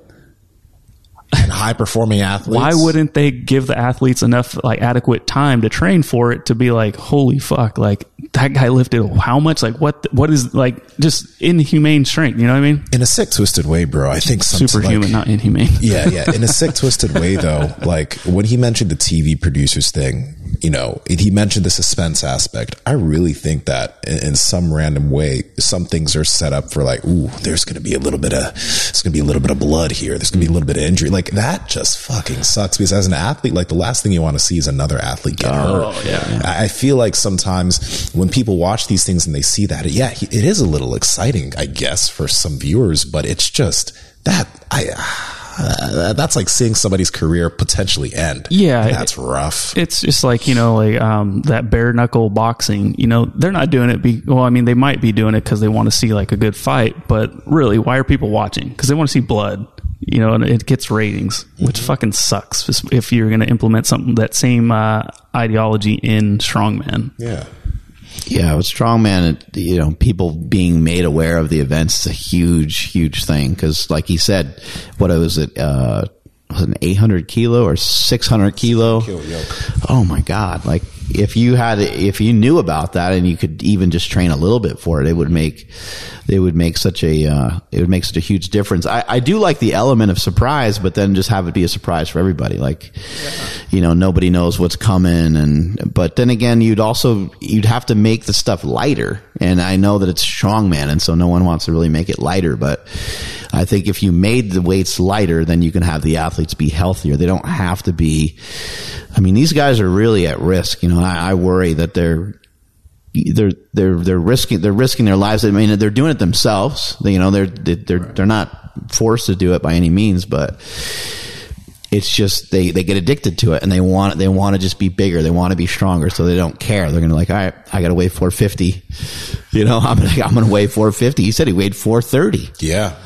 and high performing athletes. why wouldn't they give the athletes enough like adequate time to train for it to be like, holy fuck, like that guy lifted how much? Like what? What is like just inhumane strength? You know what I mean? in a sick, twisted way, bro? I think some Superhuman, like- not inhumane. yeah, yeah. In a sick, twisted way, though, like when he mentioned the TV producers thing, you know, he mentioned the suspense aspect. I really think that in, in some random way, some things are set up for like, ooh, there's going to be a little bit of, there's going to be a little bit of blood here. There's going to be a little bit of injury. Like that just fucking sucks because as an athlete, like the last thing you want to see is another athlete get oh, hurt. yeah. I I feel like sometimes when people watch these things and they see that, yeah, it is a little exciting, I guess, for some viewers, but it's just that I. uh, that's like seeing somebody's career potentially end. Yeah. that's rough. It's just like you know, like um, that bare knuckle boxing. You know, they're not doing it. Be well, I mean, they might be doing it because they want to see like a good fight. But really, why are people watching? Because they want to see blood. You know, and it gets ratings, which fucking sucks. If- If you're going to implement something that same uh, ideology in strongman, yeah, Yeah, with strongman, it- you know, people being made aware of the events is a huge, huge thing. Because, like he said, what was it? Uh, was it an 800 kilo or 600 kilo? Kilo. Oh my god! Like if you had, if you knew about that, and you could even just train a little bit for it, it would make, it would make such a, uh, it would make such a huge difference. I, I do like the element of surprise, but then just have it be a surprise for everybody. Like, you know, nobody knows what's coming, and but then again, you'd also you'd have to make the stuff lighter. And I know that it's strongman, and so no one wants to really make it lighter, but. I think if you made the weights lighter, then you can have the athletes be healthier. They don't have to be. I mean, these guys are really at risk. You know, I, I worry that they're they're they're they're risking they're risking their lives. I mean, they're doing it themselves. They, you know, they're they're they're not forced to do it by any means, but it's just they they get addicted to it and they want they want to just be bigger. They want to be stronger, so they don't care. They're gonna like, all right, I got to weigh 450. You know, I'm gonna I'm gonna weigh 450. He said he weighed 430. yeah.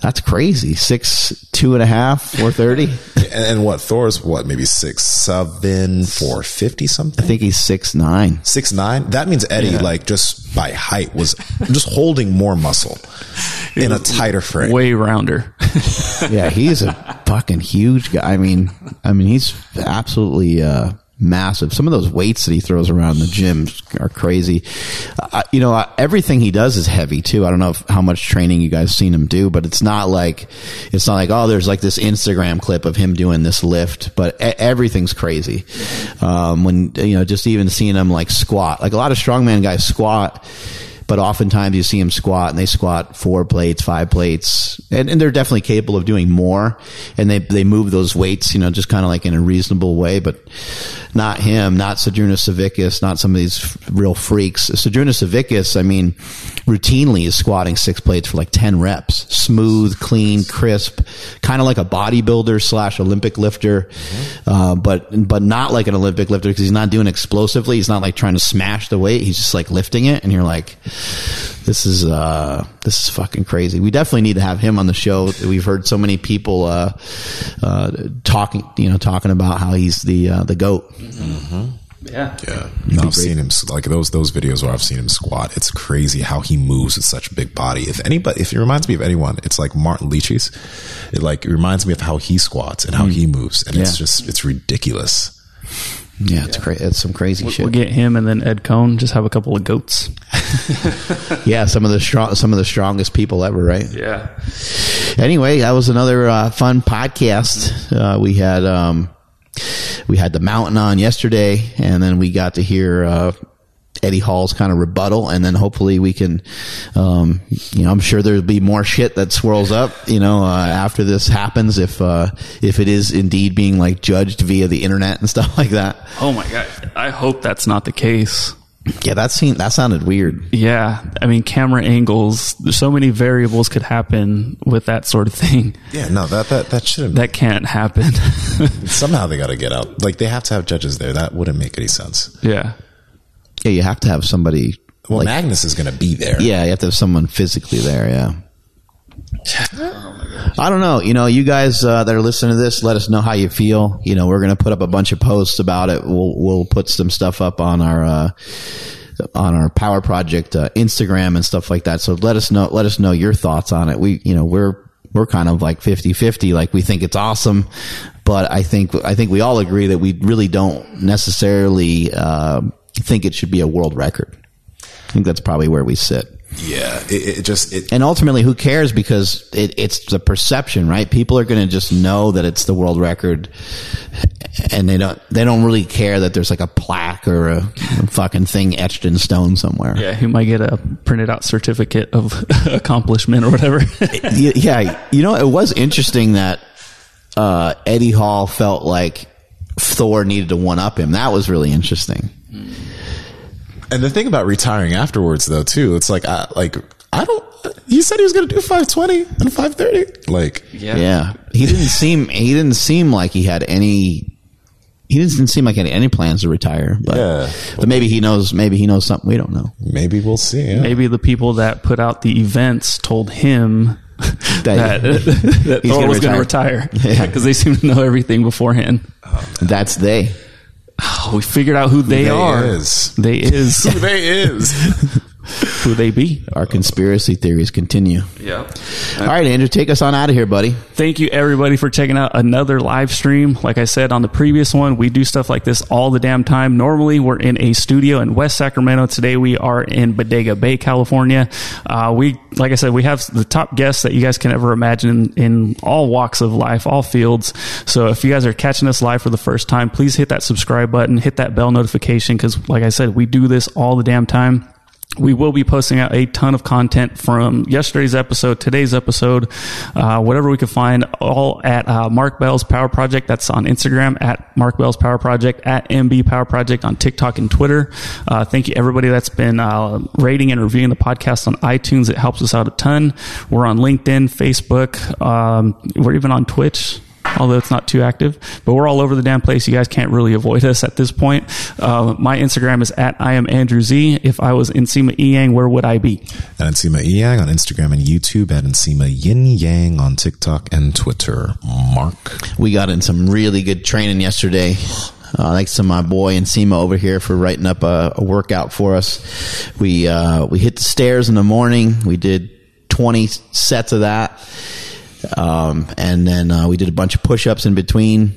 That's crazy. Six, two and a half, four thirty. And, and what Thor's what maybe six seven four fifty I something I think he's six nine. six nine. That means Eddie like just by height was just holding more muscle in a tighter frame. way rounder. Yeah, he's a fucking huge guy. I mean, I mean, he's absolutely uh, massive. Some of those weights that he throws around in the gym are crazy. Uh, you know, uh, everything he does is heavy too. I don't know if, how much training you guys seen him do, but it's not like it's not like oh, there's like this Instagram clip of him doing this lift, but e- everything's crazy. Um, when you know, just even seeing him like squat, like a lot of strongman guys squat but oftentimes you see them squat and they squat four plates, five plates, and, and they're definitely capable of doing more. And they, they move those weights, you know, just kind of like in a reasonable way, but not him, not Zydrunas Savickas, not some of these real freaks. Zydrunas Savickas, I mean, routinely is squatting six plates for like 10 reps. Smooth, clean, crisp, kind of like a bodybuilder slash Olympic lifter, uh, but, but not like an Olympic lifter because he's not doing explosively. He's not like trying to smash the weight. He's just like lifting it. And you're like, this is, uh, this is fucking crazy. We definitely need to have him on the show. We've heard so many people, uh, uh, talking, you know, talking about how he's the, uh, the goat. Yeah. Yeah, no, I've seen him like those those videos where I've seen him squat. It's crazy how he moves with such a big body. If anybody, if it reminds me of anyone, it's like Martins Licis. It like it reminds me of how he squats and how he moves, and it's just it's ridiculous. Yeah, it's crazy. It's some crazy shit. We'll get him and then Ed Coan. Just have a couple of goats. yeah, some of the strong, some of the strongest people ever, right? Yeah. Anyway, that was another uh, fun podcast. Uh, we had um, we had the mountain on yesterday, and then we got to hear uh, Eddie Hall's kind of rebuttal, and then hopefully we can, um, you know, I'm sure there'll be more shit that swirls up, you know, uh, after this happens, if uh, if it is indeed being like judged via the internet and stuff like that. Oh my god. I hope that's not the case. Yeah, that seemed that sounded weird. Yeah. I mean, camera angles. So many variables could happen with that sort of thing. Yeah, no, that that that shouldn't. That can't happen. somehow they got to get out. Like they have to have judges there. That wouldn't make any sense. yeah. Yeah, you have to have somebody. Well, like, Magnus is going to be there. Yeah, you have to have someone physically there. Yeah. I don't know. You know, you guys uh, that are listening to this, let us know how you feel. You know, we're going to put up a bunch of posts about it. We'll we'll put some stuff up on our uh, on our Power Project uh, Instagram and stuff like that. So let us know. Let us know your thoughts on it. We, you know, we're we're kind of like 50-50. Like we think it's awesome, but I think I think we all agree that we really don't necessarily uh, think it should be a world record. I think that's probably where we sit. yeah. It, it just it, And ultimately, who cares? Because it, it's the perception, right? People are going to just know that it's the world record, and they don't they don't really care that there's like a plaque or a fucking thing etched in stone somewhere. Yeah. He might get a printed out certificate of accomplishment or whatever. Yeah, you know, it was interesting that uh, Eddie Hall felt like Thor needed to one up him. That was really interesting. Mm. And the thing about retiring afterwards, though, too, it's like, I, like I don't, He said he was going to do 520 and 530. Like, Yeah. He didn't seem he didn't seem like he had any he didn't seem like he had any plans to retire. But, Yeah. but maybe he knows maybe he knows something we don't know. maybe we'll see. Yeah. Maybe the people that put out the events told him that, That- that He's Thor gonna was going to retire Yeah. because they seem to know everything beforehand. That's they. Oh, we figured out who they, they are. is. They is who they is. who they be. Our conspiracy theories continue. Yeah. All right, Andrew, take us on out of here, buddy. Thank you everybody for checking out another live stream. Like I said on the previous one, we do stuff like this all the damn time. Normally we're in a studio in West Sacramento. Today we are in Bodega Bay, California. Uh, we, like I said, we have the top guests that you guys can ever imagine in all walks of life, all fields. So if you guys are catching us live for the first time, please hit that subscribe button, hit that bell notification. Cause like I said, we do this all the damn time. We will be posting out a ton of content from yesterday's episode, today's episode, uh, whatever we can find, all at uh, Mark Bell's Power Project. That's on Instagram at Mark Bell's Power Project, at MB Power Project on TikTok and Twitter. Uh, thank you everybody that's been uh, rating and reviewing the podcast on iTunes. It helps us out a ton. We're on LinkedIn, Facebook. Um, we're even on Twitch although it's not too active. But we're all over the damn place. You guys can't really avoid us at this point. Uh, my Instagram is at I am Andrew Z. If I was Nsima Inyang, where would I be? And Nsima Inyang on Instagram and YouTube, and Nsima Yin Yang on TikTok and Twitter. Mark. We got in some really good training yesterday. Uh, thanks to my boy Nsima over here for writing up a, a workout for us. We uh, we hit the stairs in the morning. We did twenty sets of that, um, and then uh, we did a bunch of push ups in between.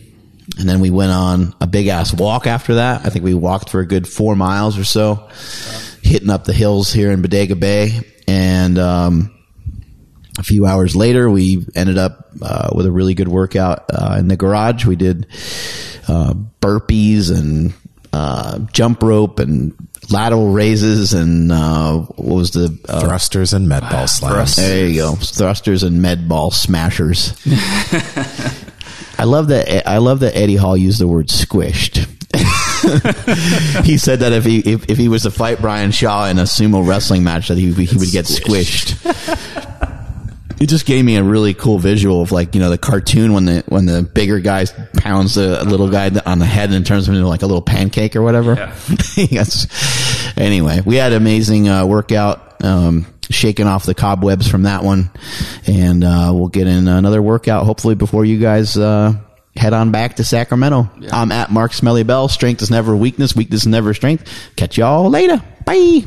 And then we went on a big ass walk after that. I think we walked for a good four miles or so, hitting up the hills here in Bodega Bay. And um, a few hours later, we ended up uh, with a really good workout uh, in the garage. We did uh, burpees and uh, jump rope and lateral raises and uh, what was the uh, Thrusters and med ball slams. there you go thrusters and med ball smashers. I love that. I love that Eddie Hall used the word squished. he said that if he if, if he was to fight Brian Shaw in a sumo wrestling match, that he he would get squished. It just gave me a really cool visual of like you know the cartoon when the when the bigger guy pounds the little guy on the head and turns him into like a little pancake or whatever. yes. Anyway, we had an amazing uh, workout, um, shaking off the cobwebs from that one, and uh, we'll get in another workout hopefully before you guys. Uh, Head on back to Sacramento. I'm at Mark Smelly Bell. Strength is never weakness. Weakness is never strength. Catch y'all later. Bye.